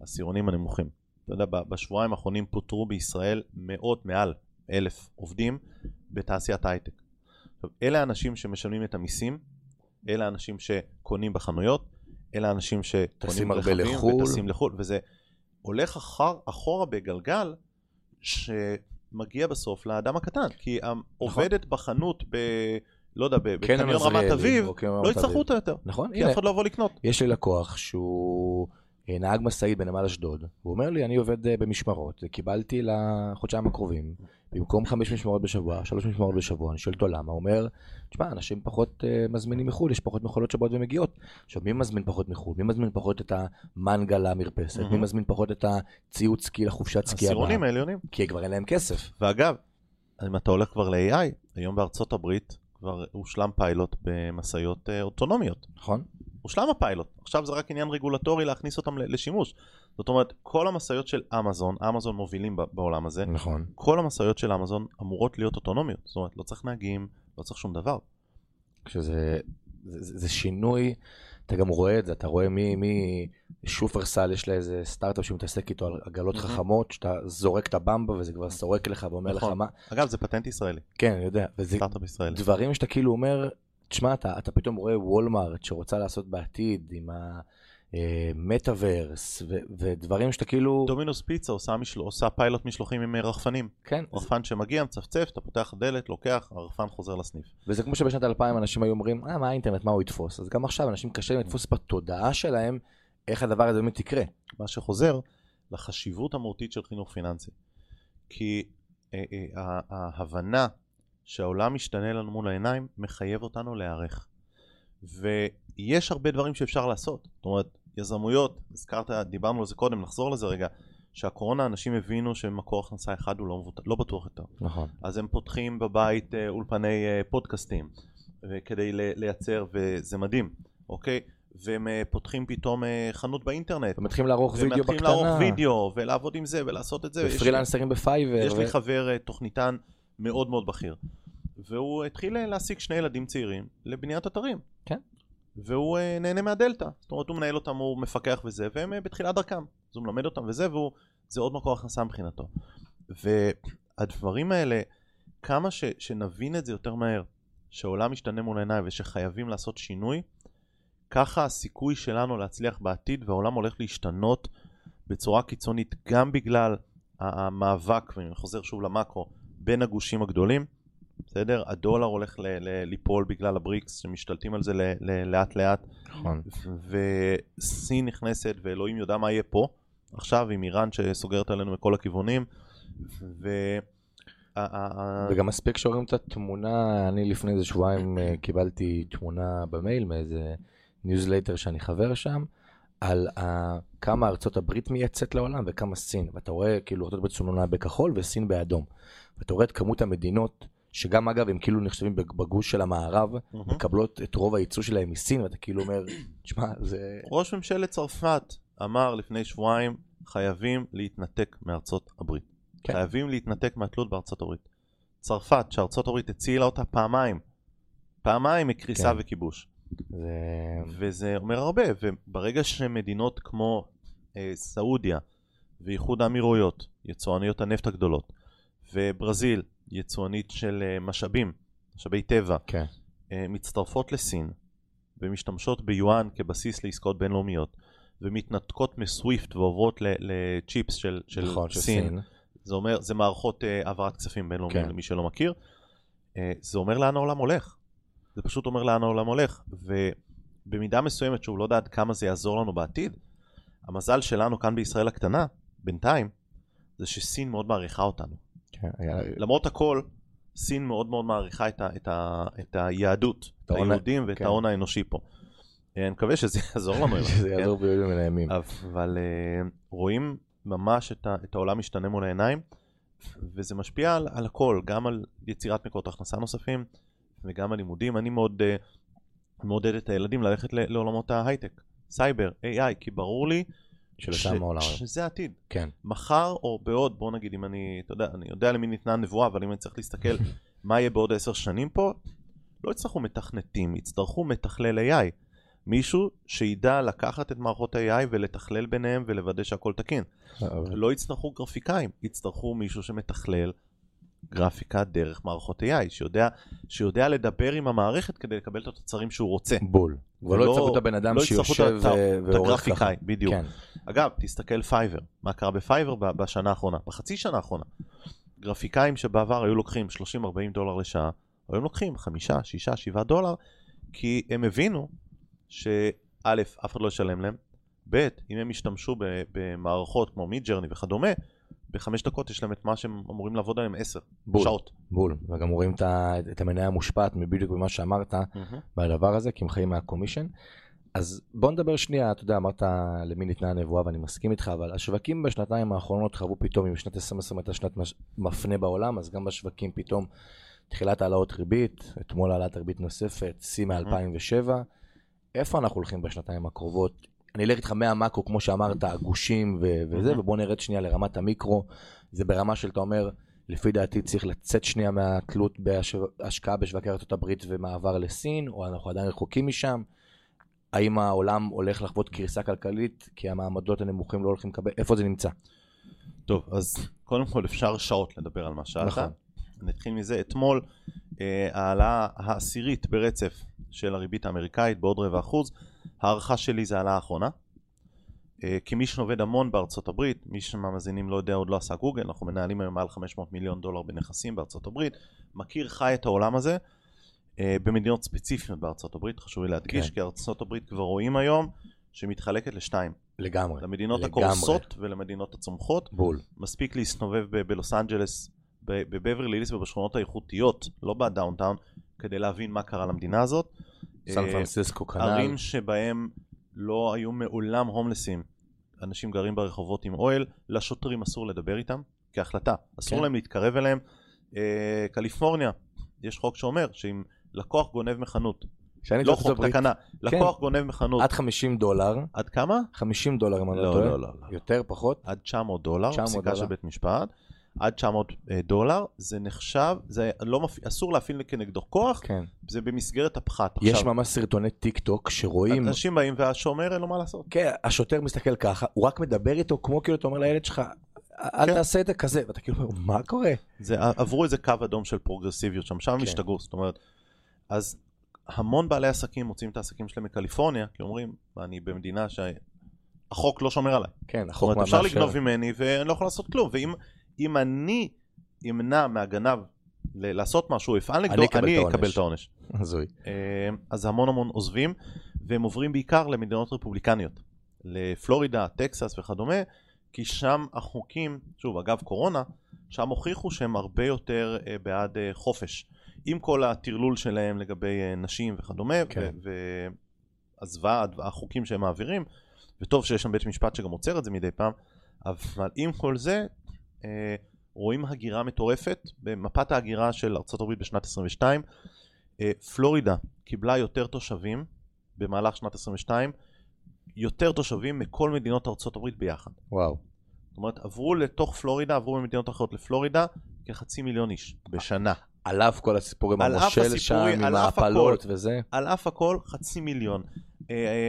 העשירונים הנמוכים. אתה יודע, בשבועיים האחרונים פוטרו בישראל מאות, מעל אלף עובדים בתעשיית. עכשיו, אלה האנשים שמשלמים את המיסים, אלה האנשים שקונים בחנויות, אלה האנשים שקונים ברכבים וטסים לחו"ל, וזה הולך אחר, אחורה בגלגל שמגיע בסוף לאדם הקטן, כי העובדת נכון. בחנות ב... לא יודע, בקניון רמת אביב, לא יצטרכו אותה יותר. נכון, כי אף אחד לא יבוא לקנות. יש לי לקוח שהוא נהג משאית בנמל אשדוד, הוא אומר לי, אני עובד אה, במשמרות, קיבלתי לחודשיים הקרובים, במקום חמש משמרות בשבוע, שלוש משמרות בשבוע, אני שואל אותו למה, הוא אומר, תשמע, אנשים פחות uh, מזמינים מחו"ל, יש פחות מכולות שבאות ומגיעות. עכשיו, מי מזמין פחות מחו"ל? מי מזמין פחות את המנגה למרפסת? Mm-hmm. מי מזמין פחות את הציוד סקי לחופשת סקי הבאה? העשירונים העליונים. כי כבר אין להם כסף. ואגב, אם אתה הולך כבר ל-AI, היום בארצות הברית כבר הושלם פיילוט במשאיות אוטונומיות. נכון. הושלם הפיילוט, עכשיו זה רק עניין רגולטורי להכניס אותם לשימוש. זאת אומרת, כל המשאיות של אמזון, אמזון מובילים בעולם הזה, נכון. כל המשאיות של אמזון אמורות להיות אוטונומיות, זאת אומרת, לא צריך נהגים, לא צריך שום דבר. כשזה זה, זה, זה שינוי, אתה גם רואה את זה, אתה רואה מי, מי שופרסל, יש לה איזה סטארט-אפ שמתעסק איתו על עגלות חכמות, שאתה זורק את הבמבה וזה כבר סורק לך ואומר נכון. לך מה. אגב, זה פטנט ישראלי. כן, אני יודע. וזה סטארט-אפ ישראלי. דברים שאתה כאילו אומר, תשמע, אתה, אתה פתאום רואה וולמארט שרוצה לעשות בעתיד עם המטאוורס אה, ודברים שאתה כאילו... דומינוס פיצה עושה, משל... עושה פיילוט משלוחים עם אה, רחפנים. כן. רחפן זה... שמגיע, מצפצף, אתה פותח דלת, לוקח, הרחפן חוזר לסניף. וזה כמו שבשנת 2000 אנשים היו אומרים, אה, מה האינטרנט, מה הוא יתפוס? אז גם עכשיו אנשים קשה להם לתפוס בתודעה שלהם איך הדבר הזה באמת יקרה. מה שחוזר לחשיבות המהותית של חינוך פיננסי. כי אה, אה, ההבנה שהעולם משתנה לנו מול העיניים, מחייב אותנו להיערך. ויש הרבה דברים שאפשר לעשות. זאת אומרת, יזמויות, הזכרת, דיברנו על זה קודם, נחזור לזה רגע, שהקורונה אנשים הבינו שמקור הכנסה אחד הוא לא, מבוט... לא בטוח יותר. נכון. אז הם פותחים בבית אה, אולפני אה, פודקאסטים כדי לייצר, וזה מדהים, אוקיי? והם אה, פותחים פתאום אה, חנות באינטרנט. ומתחילים לערוך וידאו בקטנה. ומתחילים לערוך וידאו ולעבוד עם זה ולעשות את זה. ופרילנסרים בפייבר. יש ו... לי חבר תוכניתן מאוד מאוד בכיר. והוא התחיל להעסיק שני ילדים צעירים לבניית אתרים. כן. והוא נהנה מהדלתא. זאת אומרת, הוא מנהל אותם, הוא מפקח וזה, והם בתחילת דרכם. אז הוא מלמד אותם וזה, וזה עוד מקור הכנסה מבחינתו. והדברים האלה, כמה ש, שנבין את זה יותר מהר, שהעולם משתנה מול העיניים ושחייבים לעשות שינוי, ככה הסיכוי שלנו להצליח בעתיד והעולם הולך להשתנות בצורה קיצונית גם בגלל המאבק, ואני חוזר שוב למאקרו, בין הגושים הגדולים, בסדר? הדולר הולך ל- ל- ליפול בגלל הבריקס שמשתלטים על זה ל- ל- לאט לאט. נכון. וסין נכנסת ואלוהים יודע מה יהיה פה עכשיו עם איראן שסוגרת עלינו מכל הכיוונים. ו... וגם מספיק שרואים את התמונה, אני לפני איזה שבועיים אה, קיבלתי תמונה במייל מאיזה ניוזלייטר שאני חבר שם, על uh, כמה ארצות הברית מייצאת לעולם וכמה סין. ואתה רואה כאילו ארצות הברית סומנה בכחול וסין באדום. ואתה רואה את כמות המדינות, שגם אגב הם כאילו נחשבים בגוש של המערב, mm-hmm. מקבלות את רוב הייצוא שלהם מסין, ואתה כאילו אומר, [CLEARS THROAT] תשמע, זה... ראש ממשלת צרפת אמר לפני שבועיים, חייבים להתנתק מארצות הברית. כן. חייבים להתנתק מהתלות בארצות הברית. צרפת, שארצות הברית הצילה אותה פעמיים, פעמיים מקריסה כן. וכיבוש. זה... וזה אומר הרבה, וברגע שמדינות כמו אה, סעודיה ואיחוד האמירויות, יצואניות הנפט הגדולות, וברזיל, יצואנית של אה, משאבים, משאבי טבע, כן. אה, מצטרפות לסין ומשתמשות ביואן כבסיס לעסקאות בינלאומיות, ומתנתקות מסוויפט ועוברות לצ'יפס של, של נכון, סין. סין. זה אומר, זה מערכות אה, העברת כספים בינלאומיים כן. למי שלא מכיר. אה, זה אומר לאן העולם הולך. זה פשוט אומר לאן העולם הולך. ובמידה מסוימת, שהוא לא יודע עד כמה זה יעזור לנו בעתיד, המזל שלנו כאן בישראל הקטנה, בינתיים, זה שסין מאוד מעריכה אותנו. כן, היה... למרות הכל, סין מאוד מאוד מעריכה את, ה, את, ה, את היהדות, את היהודים ואת כן. ההון האנושי פה. אה, אני מקווה שזה יעזור לנו. [LAUGHS] שזה כן? יעזור בימים מן הימים. אבל uh, רואים ממש את, ה, את העולם משתנה מול העיניים, וזה משפיע על, על הכל, גם על יצירת מקורות הכנסה נוספים, וגם על לימודים. אני מאוד uh, מעודד את הילדים ללכת ל, לעולמות ההייטק, סייבר, AI, כי ברור לי ש, העולם. שזה העתיד. כן. מחר או בעוד, בוא נגיד, אם אני, אתה יודע, אני יודע למי ניתנה הנבואה, אבל אם אני צריך להסתכל [LAUGHS] מה יהיה בעוד עשר שנים פה, לא יצטרכו מתכנתים, יצטרכו מתכלל AI. מישהו שידע לקחת את מערכות ה-AI ולתכלל ביניהם ולוודא שהכל תקין. לא יצטרכו גרפיקאים, יצטרכו מישהו שמתכלל גרפיקה דרך מערכות AI, שיודע, שיודע לדבר עם המערכת כדי לקבל את התוצרים שהוא רוצה. בול. ולא יצטרכו את הבן אדם לא שיושב ועורך את הגרפיקאי, בדיוק. כן. אגב, תסתכל פייבר, מה קרה בפייבר בשנה האחרונה, בחצי שנה האחרונה. גרפיקאים שבעבר היו לוקחים 30-40 דולר לשעה, היום לוקחים 5, 6, 7 דולר, כי הם הבינו שא', אף אחד לא ישלם להם, ב', אם הם ישתמשו במערכות כמו מידג'רני וכדומה, בחמש דקות יש להם את מה שהם אמורים לעבוד עליהם עשר בול, שעות. בול, וגם רואים את, את המניה המושפעת מבדיוק במה שאמרת mm-hmm. בדבר הזה, כי הם חיים מהקומישן. אז בוא נדבר שנייה, אתה יודע, אמרת למי ניתנה הנבואה ואני מסכים איתך, אבל השווקים בשנתיים האחרונות חוו פתאום, אם שנת 2020 הייתה שנת מפנה בעולם, אז גם בשווקים פתאום תחילת העלאות ריבית, אתמול העלאת ריבית נוספת, שיא מ-2007. איפה אנחנו הולכים בשנתיים הקרובות? אני אלך איתך מהמאקרו, כמו שאמרת, הגושים ו- וזה. ובוא נרד שנייה לרמת המיקרו. זה ברמה של, אתה אומר, לפי דעתי צריך לצאת שנייה מהתלות בהשקעה בשווקי ארצות הברית ומעבר לסין, או אנחנו עדיין רחוקים משם. האם העולם הולך לחוות קריסה כלכלית, כי המעמדות הנמוכים לא הולכים לקבל, איפה זה נמצא? טוב, אז קודם כל אפשר שעות לדבר על מה שאלת. נכון. נתחיל מזה. אתמול אה, העלאה העשירית ברצף של הריבית האמריקאית בעוד רבע אחוז. הערכה שלי זה העלאה האחרונה. אה, כמי שעובד המון בארצות הברית, מי שמאזינים לא יודע עוד לא עשה גוגל, אנחנו מנהלים היום מעל 500 מיליון דולר בנכסים בארצות הברית, מכיר חי את העולם הזה אה, במדינות ספציפיות בארצות הברית, חשוב לי להדגיש, כן. כי ארצות הברית כבר רואים היום שמתחלקת לשתיים. לגמרי. למדינות לגמרי. הקורסות ולמדינות הצומחות. בול. מספיק להסתובב בלוס אנג'לס, בבברלי הילס ובשכונות האיכותיות, לא בדאונטאון, כדי להבין מה קרה למדינה הזאת. סן אה, פרנסיסקו כנ"ל. ערים שבהם לא היו מעולם הומלסים. אנשים גרים ברחובות עם אוהל, לשוטרים אסור לדבר איתם, כהחלטה, אסור כן. להם להתקרב אליהם. אה, קליפורניה, יש חוק שאומר שאם לקוח גונב מחנות לא חוק, תקנה. לקוח כן. גונב מחנות. עד 50 דולר. עד כמה? 50 דולר, אם אני לא, לא טועה. לא, לא, לא. יותר, פחות? עד 900 דולר, 900 פסיקה דולר. של בית משפט. עד 900 אה, דולר, זה נחשב, זה לא מפ... אסור להפעיל כנגדו כוח, כן. זה במסגרת הפחת. יש עכשיו, ממש סרטוני טיק טוק שרואים... אנשים באים והשומר אין לו מה לעשות. כן, השוטר מסתכל ככה, הוא רק מדבר איתו כמו כאילו אתה אומר לילד שלך, אל כן. תעשה את זה כזה, ואתה כאילו, מה קורה? זה, עברו איזה קו אדום של פרוגרסיביות שם, שם הם כן. השתגעו, זאת אומרת, אז המון בעלי עסקים מוצאים את העסקים שלהם מקליפורניה, כי אומרים, אני במדינה שהחוק לא שומר עליי. כן, החוק מאפשר. אפשר לגנוב ממני ואני לא יכול לעשות כלום, ואם אני אמנע מהגנב לעשות משהו, אפעל נגדו, אני אקבל את העונש. אה, אז המון המון עוזבים, והם עוברים בעיקר למדינות רפובליקניות, לפלורידה, טקסס וכדומה, כי שם החוקים, שוב, אגב קורונה, שם הוכיחו שהם הרבה יותר uh, בעד uh, חופש. עם כל הטרלול שלהם לגבי נשים וכדומה, כן. והזוועה, החוקים שהם מעבירים, וטוב שיש שם בית משפט שגם עוצר את זה מדי פעם, אבל עם כל זה, רואים הגירה מטורפת במפת ההגירה של ארה"ב בשנת 22. Uh, פלורידה קיבלה יותר תושבים במהלך שנת 22 יותר תושבים מכל מדינות הברית ביחד. וואו. זאת אומרת, עברו לתוך פלורידה, עברו ממדינות אחרות לפלורידה, כחצי מיליון איש בשנה. על אף כל הסיפור עם המושל שם, עם ההפלות וזה? על אף הכל, חצי מיליון. Uh,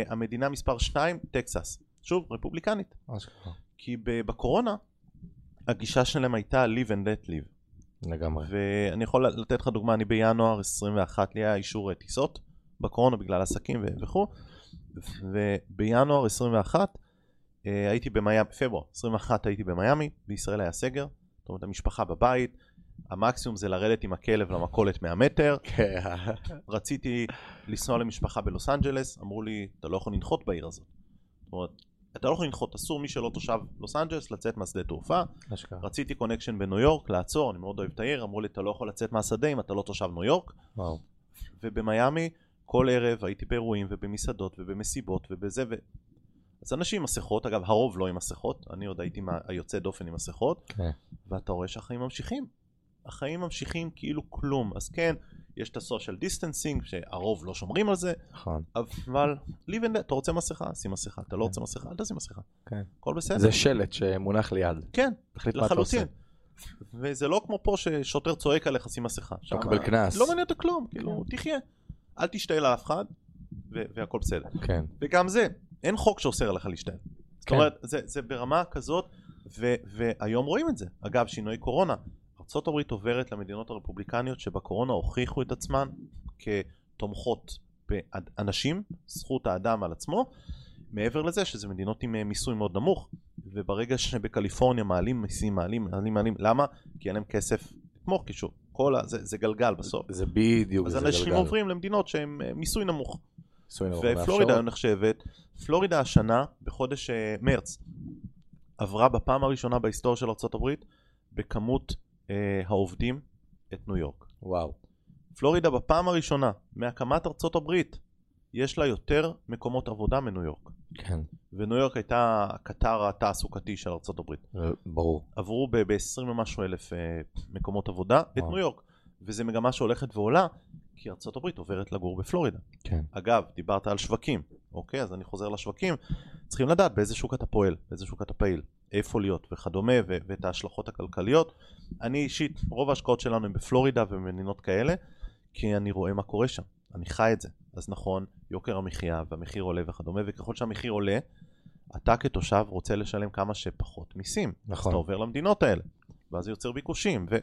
המדינה מספר 2, טקסס. שוב, רפובליקנית. כי בקורונה, הגישה שלהם הייתה live and let live. לגמרי. ואני יכול לתת לך דוגמה, אני בינואר 21 לי היה אישור טיסות בקורונה בגלל עסקים וכו'. ובינואר 21 אה, הייתי במיאמי, פברואר 21 הייתי במיאמי, בישראל היה סגר, זאת אומרת המשפחה בבית, המקסימום זה לרדת עם הכלב למכולת 100 מטר, [LAUGHS] כן. רציתי לנסוע למשפחה בלוס אנג'לס, אמרו לי אתה לא יכול לנחות בעיר הזאת, זאת אומרת אתה לא יכול לנחות, אסור מי שלא תושב לוס אנג'לס לצאת מהשדה תעופה. רציתי קונקשן בניו יורק, לעצור, אני מאוד אוהב את העיר, אמרו לי אתה לא יכול לצאת מהשדה אם אתה לא תושב ניו יורק. וואו. ובמיאמי כל ערב הייתי באירועים ובמסעדות ובמסיבות ובזה ו... אז אנשים עם מסכות, אגב הרוב לא עם מסכות, אני עוד הייתי היוצא דופן עם מסכות, okay. כן. ואתה רואה שהחיים ממשיכים. החיים ממשיכים כאילו כלום, אז כן, יש את ה social distancing, שהרוב לא שומרים על זה, נכון. אבל live and אתה רוצה מסכה, שים מסכה, אתה לא רוצה מסכה, אל תשים מסכה, כן. הכל בסדר. זה שלט שמונח ליד. כן, לחלוטין. וזה לא כמו פה ששוטר צועק עליך שים מסכה. אתה מקבל קנס. לא מעניין אותו כלום, כאילו, כן. תחיה. אל תשתעל לאף אחד, והכל בסדר. כן. וגם זה, אין חוק שאוסר עליך להשתעל. כן. זאת אומרת, זה, זה ברמה כזאת, והיום רואים את זה. אגב, שינוי קורונה. ארה"ב עוברת למדינות הרפובליקניות שבקורונה הוכיחו את עצמן כתומכות באנשים, זכות האדם על עצמו, מעבר לזה שזה מדינות עם אה, מיסוי מאוד נמוך, וברגע שבקליפורניה מעלים מיסים, מעלים, מעלים, מעלים, למה? כי אין להם כסף לתמוך, כי שוב, כל ה... זה, זה גלגל בסוף. זה בדיוק, זה גלגל. אז אנשים עוברים למדינות שהן אה, מיסוי נמוך. מיסוי נמוך. ופלורידה נחשבת, פלורידה השנה, בחודש אה, מרץ, עברה בפעם הראשונה בהיסטוריה של ארה"ב בכמות אה, העובדים את ניו יורק. וואו. פלורידה בפעם הראשונה מהקמת ארצות הברית יש לה יותר מקומות עבודה מניו יורק. כן. וניו יורק הייתה הקטר התעסוקתי של ארצות הברית. אה, ברור. עברו ב-20 ומשהו אלף אה, מקומות עבודה את ניו יורק. וזו מגמה שהולכת ועולה, כי ארצות הברית עוברת לגור בפלורידה. כן. אגב, דיברת על שווקים, אוקיי? אז אני חוזר לשווקים. צריכים לדעת באיזה שוק אתה פועל, באיזה שוק אתה פעיל, איפה להיות וכדומה, ו- ואת ההשלכות הכלכליות. אני אישית, רוב ההשקעות שלנו הן בפלורידה ובמדינות כאלה, כי אני רואה מה קורה שם. אני חי את זה. אז נכון, יוקר המחיה והמחיר עולה וכדומה, וככל שהמחיר עולה, אתה כתושב רוצה לשלם כמה שפחות מיסים. נכון. אז אתה עובר למדינות האלה, ואז זה יוצר ביקושים, ו...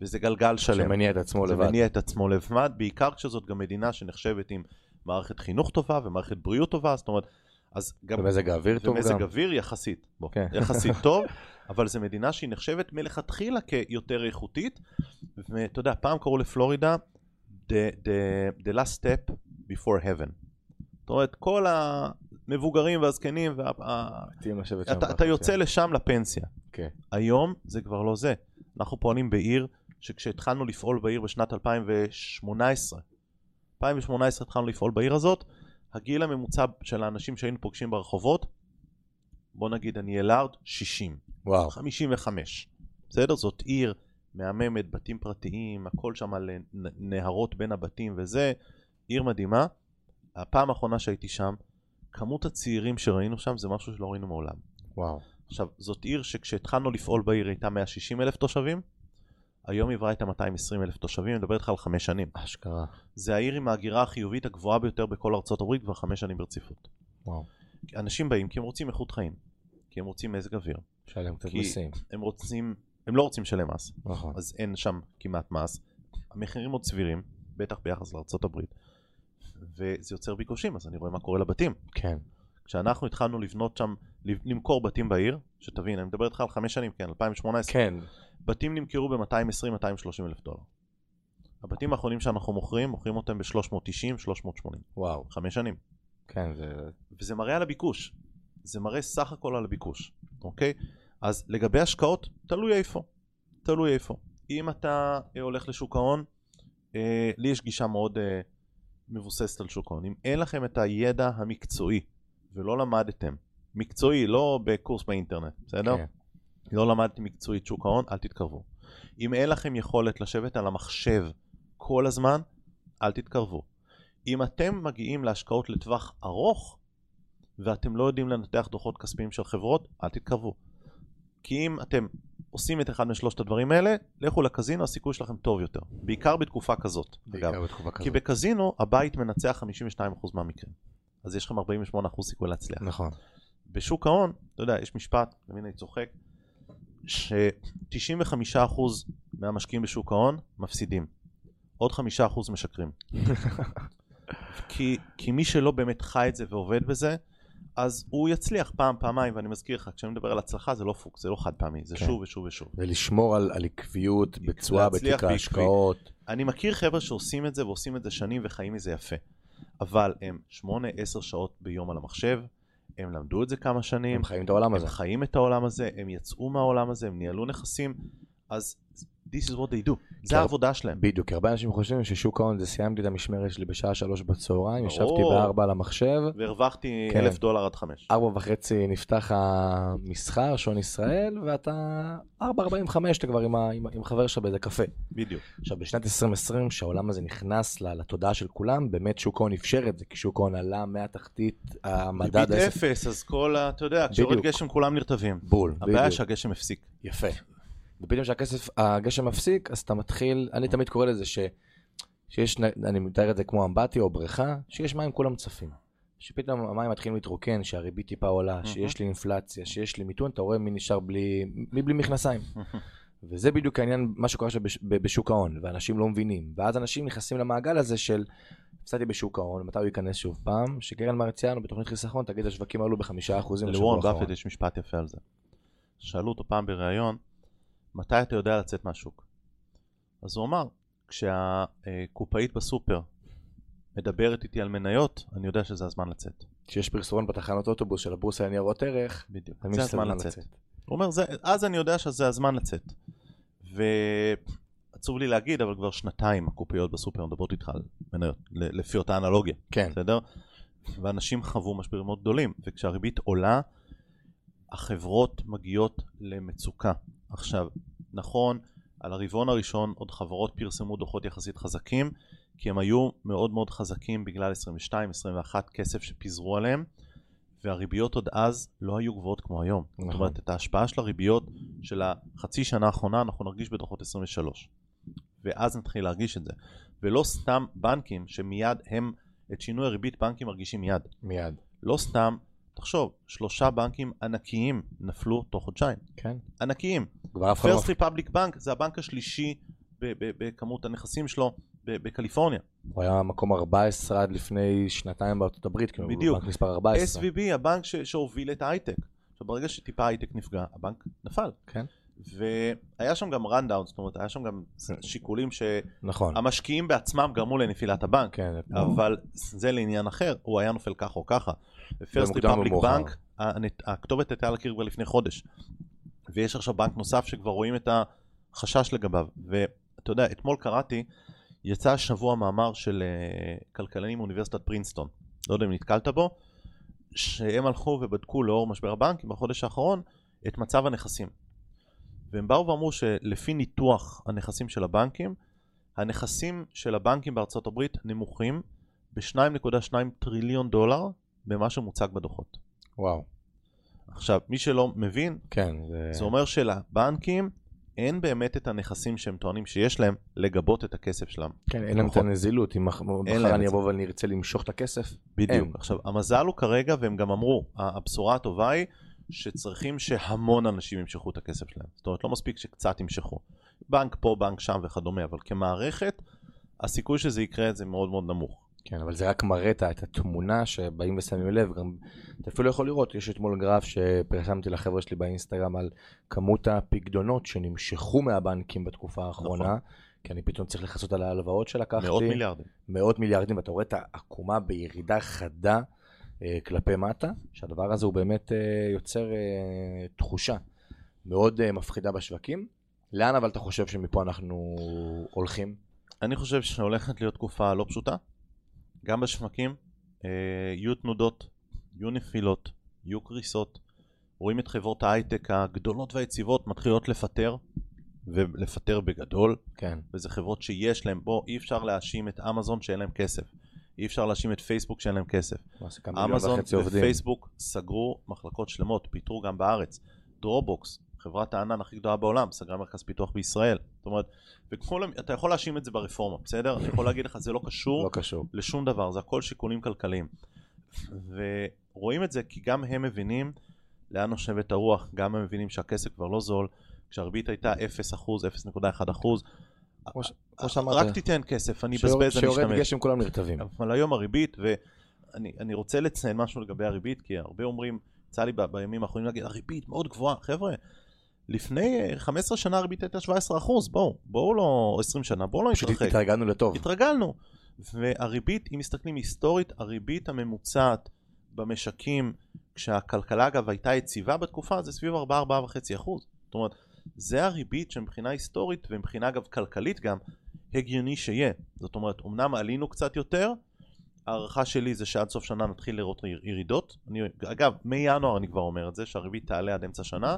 וזה גלגל שלם. שמניע את עצמו לבד. זה מניע את עצמו לבד, בעיקר כשזאת גם מדינה שנחשבת עם מערכת חינוך טובה ומערכת בריאות טובה, זאת אומרת, אז גם... ומזג האוויר טוב גם. ומזג אוויר יחסית, בוא, כן. יחסית [LAUGHS] טוב, אבל זו מדינה שהיא נחשבת מלכתחילה כיותר איכותית, ואתה יודע, פעם קראו לפלורידה the, the, the last step before heaven. זאת אומרת, כל המבוגרים והזקנים, וה... אתה, אתה יוצא לשם לפנסיה. Okay. כן. היום זה כבר לא זה. אנחנו פועלים בעיר שכשהתחלנו לפעול בעיר בשנת 2018, 2018 התחלנו לפעול בעיר הזאת, הגיל הממוצע של האנשים שהיינו פוגשים ברחובות, בוא נגיד אני אלארד, 60. וואו. 55. בסדר? זאת עיר מהממת, בתים פרטיים, הכל שם על נהרות בין הבתים וזה, עיר מדהימה. הפעם האחרונה שהייתי שם, כמות הצעירים שראינו שם זה משהו שלא ראינו מעולם. וואו. עכשיו, זאת עיר שכשהתחלנו לפעול בעיר הייתה 160 אלף תושבים, היום היא עברה את ה-220 אלף תושבים, אני מדבר איתך על חמש שנים. אשכרה. זה העיר עם ההגירה החיובית הגבוהה ביותר בכל ארצות הברית כבר חמש שנים ברציפות. וואו. אנשים באים כי הם רוצים איכות חיים, כי הם רוצים מזג אוויר. שלם קצת כי מיסים. הם רוצים, הם לא רוצים לשלם מס, נכון. אז אין שם כמעט מס. המחירים עוד סבירים, בטח ביחס לארצות הברית. וזה יוצר ביקושים, אז אני רואה מה קורה לבתים. כן. כשאנחנו התחלנו לבנות שם, למכור בתים בעיר, שתבין, אני מדבר איתך על חמש שנים, כן, 2018, כן. בתים נמכרו ב-220-230 אלף דולר. הבתים האחרונים שאנחנו מוכרים, מוכרים אותם ב-390, 380. וואו. חמש שנים. כן, זה... וזה מראה על הביקוש. זה מראה סך הכל על הביקוש, אוקיי? אז לגבי השקעות, תלוי איפה. תלוי איפה. אם אתה אה, הולך לשוק ההון, אה, לי יש גישה מאוד אה, מבוססת על שוק ההון. אם אין לכם את הידע המקצועי ולא למדתם, מקצועי, לא בקורס באינטרנט, בסדר? כן. לא למדתם מקצועית שוק ההון, אל תתקרבו. אם אין לכם יכולת לשבת על המחשב כל הזמן, אל תתקרבו. אם אתם מגיעים להשקעות לטווח ארוך, ואתם לא יודעים לנתח דוחות כספיים של חברות, אל תתקרבו. כי אם אתם עושים את אחד משלושת הדברים האלה, לכו לקזינו, הסיכוי שלכם טוב יותר. בעיקר בתקופה כזאת, אגב. בעיקר בתקופה כי כזאת. בקזינו הבית מנצח 52% מהמקרים. אז יש לכם 48% סיכוי להצליח. נכון. בשוק ההון, אתה יודע, יש משפט, תמיד אני צוחק, ש-95% מהמשקיעים בשוק ההון מפסידים. עוד 5% משקרים. [LAUGHS] כי, כי מי שלא באמת חי את זה ועובד בזה, אז הוא יצליח פעם, פעמיים, ואני מזכיר לך, כשאני מדבר על הצלחה זה לא פוקס, זה לא חד פעמי, זה כן. שוב ושוב ושוב. ולשמור על, על עקביות, בתשואה, להצליח בתיק. ההשקעות. אני מכיר חבר'ה שעושים את זה ועושים את זה שנים וחיים מזה יפה. אבל הם 8-10 שעות ביום על המחשב, הם למדו את זה כמה שנים, הם חיים את העולם הזה. הם חיים את העולם הזה, הם יצאו מהעולם הזה, הם ניהלו נכסים, אז this is what they do, זה. העבודה שלהם. בדיוק, כי הרבה אנשים חושבים ששוק ההון זה סיימתי את המשמרת שלי בשעה שלוש בצהריים. ישבתי בארבע על המחשב, והרווחתי כן. אלף דולר עד חמש. ארבע וחצי נפתח המסחר, שעון ישראל, ואתה ארבע ארבעים וחמש, אתה כבר עם, ה, עם, עם חבר שלך באיזה קפה. בדיוק. עכשיו, בשנת 2020, כשהעולם הזה נכנס לתודעה של כולם, באמת שוק ההון אפשר את זה, כי שוק ההון עלה מהתחתית המדד ריבית אפס, אז כל ה... אתה יודע, בדיוק. גשם כולם נרטבים. בול, הבעיה בדיוק. שהגשם הפסיק. יפה. ופתאום כשהכסף, הגשם מפסיק, אז אתה מתחיל, אני תמיד קורא לזה ש, שיש, אני מתאר את זה כמו אמבטיה או בריכה, שיש מים כולם צפים. שפתאום המים מתחילים להתרוקן, שהריבית טיפה עולה, שיש לי אינפלציה, שיש לי מיתון, אתה רואה מי נשאר בלי, מי בלי מכנסיים. [LAUGHS] וזה בדיוק העניין, מה שקורה עכשיו בשוק ההון, ואנשים לא מבינים. ואז אנשים נכנסים למעגל הזה של, הפסדתי בשוק ההון, מתי הוא ייכנס שוב פעם? שקרן מרציאנו בתוכנית חיסכון תגיד השווקים עלו בחמישה אחוזים לוורן. באפט יש משפט יפה על זה. שאלו אותו פעם בריאיון, מתי אתה יודע לצאת מהשוק? אז הוא אמר, כשהקופאית בסופר מדברת איתי על מניות, אני יודע שזה הזמן לצאת. כשיש פרסומת בתחנות אוטובוס של הבורסה לניירות ערך, בדיוק. זה הזמן לצאת. הוא אומר, זה, אז אני יודע שזה הזמן לצאת. ועצוב לי להגיד, אבל כבר שנתיים הקופאיות בסופר מדברות איתך על מניות, לפי אותה אנלוגיה, כן, בסדר? ואנשים חוו משברים מאוד גדולים, וכשהריבית עולה, החברות מגיעות למצוקה. עכשיו, נכון, על הרבעון הראשון עוד חברות פרסמו דוחות יחסית חזקים, כי הם היו מאוד מאוד חזקים בגלל 22-21 כסף שפיזרו עליהם, והריביות עוד אז לא היו גבוהות כמו היום. נכון. זאת אומרת, את ההשפעה של הריביות של החצי שנה האחרונה אנחנו נרגיש בדוחות 23. ואז נתחיל להרגיש את זה. ולא סתם בנקים שמיד הם, את שינוי הריבית בנקים מרגישים מיד. מיד. לא סתם, תחשוב, שלושה בנקים ענקיים נפלו תוך חודשיים. כן. ענקיים. כבר אף אחד לא... פרסט ריפבליק בנק זה הבנק השלישי ב- ב- בכמות הנכסים שלו ב- בקליפורניה. הוא היה מקום 14 עד לפני שנתיים בארצות הברית, כאילו, הוא בדיוק. בנק מספר 14. SVB, הבנק ש- שהוביל את ההייטק. עכשיו ברגע שטיפה ההייטק נפגע, הבנק נפל. כן. והיה שם גם rundown, זאת אומרת, היה שם גם שיקולים נכון. שהמשקיעים בעצמם גרמו לנפילת הבנק. כן. אבל זה לעניין אחר, הוא היה נופל ככה או ככה. או ריפבליק. בנק, הכתובת הייתה על הקיר כבר לפני חודש. ויש עכשיו בנק נוסף שכבר רואים את החשש לגביו. ואתה יודע, אתמול קראתי, יצא השבוע מאמר של אה, כלכלנים מאוניברסיטת פרינסטון. לא יודע אם נתקלת בו, שהם הלכו ובדקו לאור משבר הבנקים בחודש האחרון את מצב הנכסים. והם באו ואמרו שלפי ניתוח הנכסים של הבנקים, הנכסים של הבנקים בארצות הברית נמוכים ב-2.2 טריליון דולר במה שמוצג בדוחות. וואו. עכשיו, מי שלא מבין, כן, זה... זה אומר שלבנקים אין באמת את הנכסים שהם טוענים שיש להם לגבות את הכסף שלהם. כן, אין להם את הנזילות, אם מחר אני אבוא ואני ארצה למשוך את הכסף. בדיוק. אין. עכשיו, המזל הוא כרגע, והם גם אמרו, הבשורה הטובה היא שצריכים שהמון אנשים ימשכו את הכסף שלהם. זאת אומרת, לא מספיק שקצת ימשכו. בנק פה, בנק שם וכדומה, אבל כמערכת, הסיכוי שזה יקרה זה מאוד מאוד נמוך. כן, אבל זה רק מראה את התמונה שבאים ושמים לב, גם אתה אפילו יכול לראות, יש אתמול גרף שפרסמתי לחבר'ה שלי באינסטגרם על כמות הפקדונות שנמשכו מהבנקים בתקופה האחרונה, נכון. כי אני פתאום צריך לכסות על ההלוואות שלקחתי. מאות מיליארדים. מאות מיליארדים, ואתה רואה את העקומה בירידה חדה אה, כלפי מטה, שהדבר הזה הוא באמת אה, יוצר אה, תחושה מאוד אה, מפחידה בשווקים. לאן אבל אתה חושב שמפה אנחנו הולכים? אני חושב שהולכת להיות תקופה לא פשוטה. גם בשווקים אה, יהיו תנודות, יהיו נפילות, יהיו קריסות. רואים את חברות ההייטק הגדולות והיציבות מתחילות לפטר, ולפטר בגדול. כן. וזה חברות שיש להם, בוא, אי אפשר להאשים את אמזון שאין להם כסף. אי אפשר להאשים את פייסבוק שאין להם כסף. אמזון ופייסבוק סגרו מחלקות שלמות, פיטרו גם בארץ. דרופבוקס, חברת הענן הכי גדולה בעולם, סגרה מרכז פיתוח בישראל. זאת אומרת, וכל, אתה יכול להאשים את זה ברפורמה, בסדר? אני יכול להגיד לך, זה לא קשור, לא קשור לשום דבר, זה הכל שיקולים כלכליים. ורואים את זה כי גם הם מבינים לאן נושבת הרוח, גם הם מבינים שהכסף כבר לא זול, כשהריבית הייתה 0%, 0.1%, כמו שאמרת, רק תיתן כסף, אני אבזבז, אני אשתמש. כשיורד גשם כולם נרטבים. אבל היום הריבית, ואני רוצה לציין משהו לגבי הריבית, כי הרבה אומרים, יצא לי בימים האחרונים להגיד, הריבית מאוד גבוהה, חבר'ה, לפני 15 שנה הריבית הייתה 17 אחוז, בואו, בואו לא 20 שנה, בואו לא נתרחק. פשוט התרגלנו לטוב. התרגלנו. והריבית, אם מסתכלים היסטורית, הריבית הממוצעת במשקים, כשהכלכלה אגב הייתה יציבה בתקופה, זה סביב 4-4.5 אחוז. זאת אומרת, זה הריבית שמבחינה היסטורית ומבחינה אגב כלכלית גם, הגיוני שיהיה. זאת אומרת, אמנם עלינו קצת יותר, ההערכה שלי זה שעד סוף שנה נתחיל לראות ירידות. אני, אגב, מינואר אני כבר אומר את זה, שהריבית תעלה עד אמצע שנה.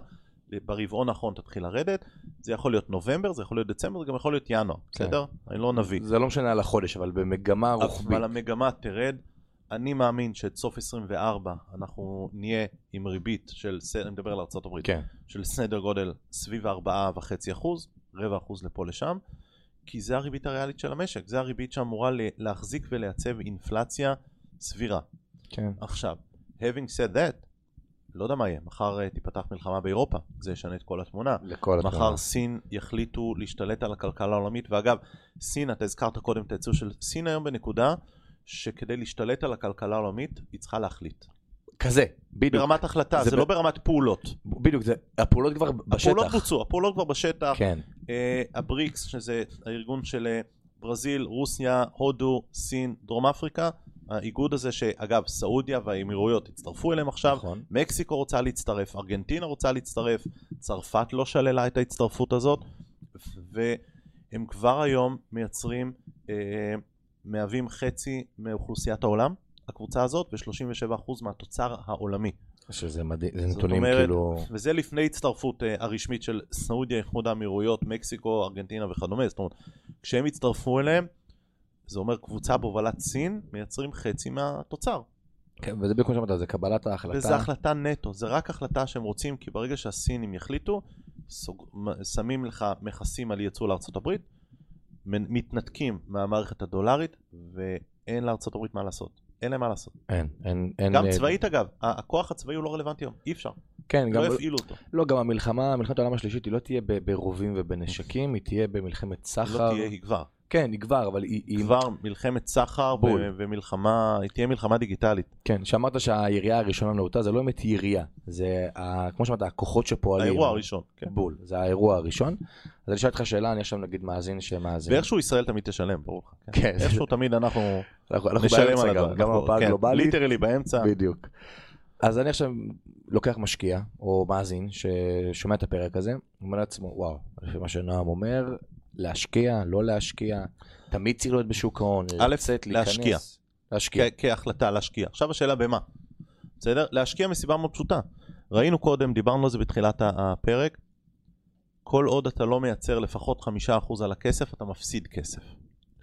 ברבעון האחרון תתחיל לרדת, זה יכול להיות נובמבר, זה יכול להיות דצמבר, זה גם יכול להיות ינואר, כן. בסדר? אני לא נביא. זה לא משנה על החודש, אבל במגמה רוחבית. אבל המגמה תרד. אני מאמין שאת סוף 24 אנחנו נהיה עם ריבית של, אני מדבר על ארה"ב, כן. של סדר גודל סביב 4.5 אחוז, רבע אחוז לפה לשם, כי זה הריבית הריאלית של המשק, זה הריבית שאמורה להחזיק ולייצב אינפלציה סבירה. כן. עכשיו, having said that, לא יודע מה יהיה, מחר uh, תיפתח מלחמה באירופה, זה ישנה את כל התמונה. לכל התמונה. מחר סין יחליטו להשתלט על הכלכלה העולמית, ואגב, סין, אתה הזכרת קודם את הייצור של סין היום בנקודה שכדי להשתלט על הכלכלה העולמית, היא צריכה להחליט. כזה, בדיוק. ברמת החלטה, זה, זה ב... לא ברמת פעולות. בדיוק, זה, הפעולות כבר בשטח. הפעולות בוצעו, הפעולות כבר בשטח. כן. Uh, הבריקס, שזה הארגון של uh, ברזיל, רוסיה, הודו, סין, דרום אפריקה, האיגוד הזה שאגב סעודיה והאמירויות הצטרפו אליהם עכשיו, נכון. מקסיקו רוצה להצטרף, ארגנטינה רוצה להצטרף, צרפת לא שללה את ההצטרפות הזאת והם כבר היום מייצרים, אה, מהווים חצי מאוכלוסיית העולם, הקבוצה הזאת, ו-37% מהתוצר העולמי. שזה מדהים, זה נתונים אומרת, כאילו... וזה לפני הצטרפות uh, הרשמית של סעודיה, איחוד האמירויות, מקסיקו, ארגנטינה וכדומה, זאת אומרת, כשהם הצטרפו אליהם, זה אומר קבוצה בהובלת סין מייצרים חצי מהתוצר. כן, וזה בדיוק כמו שאמרת, זה קבלת ההחלטה. וזה החלטה נטו, זה רק החלטה שהם רוצים, כי ברגע שהסינים יחליטו, סוג, שמים לך מכסים על ייצוא לארה"ב, מתנתקים מהמערכת הדולרית, ואין לארה"ב מה לעשות. אין להם מה לעשות. אין, אין, אין. גם אין... אה, צבאית אגב, הכוח הצבאי הוא לא רלוונטי היום, אי אפשר. כן, לא גם... לא יפעילו אותו. לא, גם המלחמה, מלחמת העולם השלישית, היא לא תהיה ברובים ובנשקים, היא תהיה במלחמת סחר. לא תהיה, היא כבר. כן, היא כבר, אבל היא... היא... כבר מלחמת סחר ו- ומלחמה, היא תהיה מלחמה דיגיטלית. כן, שאמרת שהירייה הראשונה נאותה, זה לא באמת ירייה, זה, ה, כמו שאמרת, הכוחות שפועלים. האירוע הראשון, כן. בול, זה האירוע הראשון. אז אני אשאל אותך שאלה, אני עכשיו נגיד מאזין שמאזין. ואיכשהו ישראל תמיד תשלם, ברור לך. כן. כן. איכשהו תמיד אנחנו נשלם על הדבר. גם במפה כן, הגלובלית. ליטרלי באמצע. בדיוק. אז אני עכשיו לוקח משקיע, או מאזין, ששומע את הפרק הזה, אומר לעצמו, וואו, לפי מה שנועם אומר, להשקיע, לא להשקיע, תמיד צריך להיות בשוק ההון, לצאת, להיכנס. להשקיע. להשקיע. כהחלטה להשקיע. עכשיו השאלה במה? בסדר? להשקיע מסיבה מאוד פשוטה. ראינו קודם, דיברנו על זה בתחילת הפרק, כל עוד אתה לא מייצר לפחות חמישה אחוז על הכסף, אתה מפסיד כסף.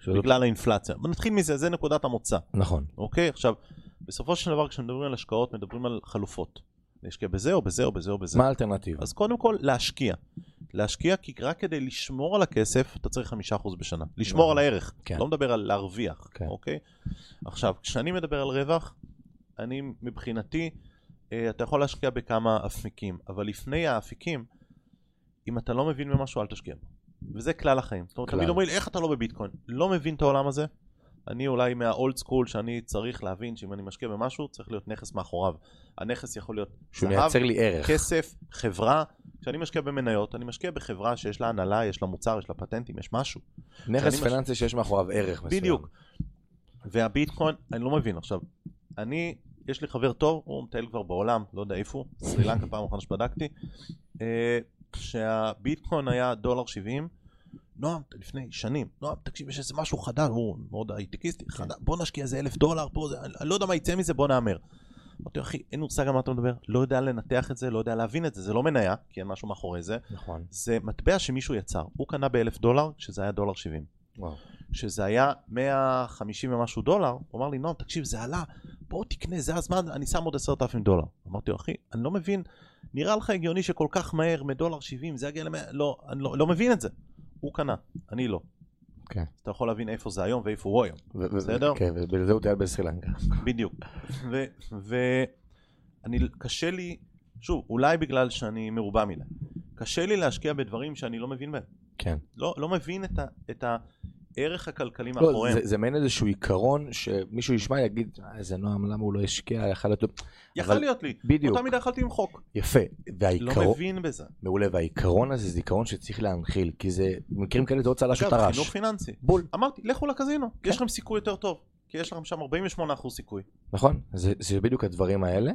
שזאת... בגלל האינפלציה. נתחיל מזה, זה נקודת המוצא. נכון. אוקיי? עכשיו, בסופו של דבר כשמדברים על השקעות, מדברים על חלופות. להשקיע בזה או בזה או בזה או בזה. מה האלטרנטיבה? אז קודם כל, להשקיע. להשקיע כי רק כדי לשמור על הכסף, אתה צריך חמישה אחוז בשנה. לשמור נכון. על הערך. כן. לא מדבר על להרוויח, כן. אוקיי? עכשיו, כשאני מדבר על רווח, אני מבחינתי, אה, אתה יכול להשקיע בכמה אפיקים, אבל לפני האפיקים, אם אתה לא מבין במשהו, אל תשקיע. וזה כלל החיים. זאת אומרת, תמיד אומרים לי, איך אתה לא בביטקוין? לא מבין את העולם הזה? אני אולי מהאולד סקול שאני צריך להבין שאם אני משקיע במשהו, צריך להיות נכס מאחוריו. הנכס יכול להיות שהוא מייצר לי ערך. כסף, חברה. כשאני משקיע במניות, אני משקיע בחברה שיש לה הנהלה, יש לה מוצר, יש לה פטנטים, יש משהו. נכס פיננסי מש... שיש מאחוריו ערך מסוים. בדיוק. והביטקוין, אני לא מבין. עכשיו, אני, יש לי חבר טוב, הוא מטייל כבר בעולם, לא יודע איפה הוא, סרי לנקה פעם אחרונה שבדקתי, אה, שהביטקוין היה דולר 70, נועם, לפני שנים, נועם, תקשיב, יש איזה משהו חדש, הוא מאוד הייטקיסטי, כן. בוא נשקיע איזה אלף דולר פה, זה, אני לא יודע מה יצא מזה, בוא נהמר. אמרתי לו, אחי, אין מושג על מה אתה מדבר, לא יודע לנתח את זה, לא יודע להבין את זה, זה לא מניה, כי אין משהו מאחורי זה. נכון. זה מטבע שמישהו יצר. הוא קנה באלף דולר, שזה היה דולר שבעים. וואו. שזה היה 150 ומשהו דולר, הוא אמר לי, נועם, תקשיב, זה עלה, בוא תקנה, זה הזמן, אני שם עוד עשרת אלפים דולר. אמרתי לו, אחי, אני לא מבין, נראה לך הגיוני שכל כך מהר, מדולר 70, זה יגיע למאה, לא, אני לא, לא מבין את זה. הוא קנה, אני לא. כן. אתה יכול להבין איפה זה היום ואיפה הוא היום, בסדר? כן, ובגלל הוא טייל בסרילנקה. בדיוק. ואני, קשה לי, שוב, אולי בגלל שאני מרובע מדי, קשה לי להשקיע בדברים שאני לא מבין בהם. כן. לא, לא מבין את ה... את ה הערך הכלכלי לא, מאחוריהם. זה, זה מעין איזשהו עיקרון שמישהו ישמע יגיד, איזה נועם, למה הוא לא השקיע, יכל להיות... יכל להיות לי. בדיוק. אותה מידה יכלתי למחוק. יפה. והעיקרון... לא מבין בזה. מעולה, והעיקרון הזה זה עיקרון שצריך להנחיל, כי זה, במקרים כאלה זה עוד צל"ש או טר"ש. חינוך פיננסי. בול. אמרתי, לכו לקזינו, כן. יש לכם סיכוי יותר טוב. כי יש לכם שם 48% סיכוי. נכון, זה, זה בדיוק הדברים האלה.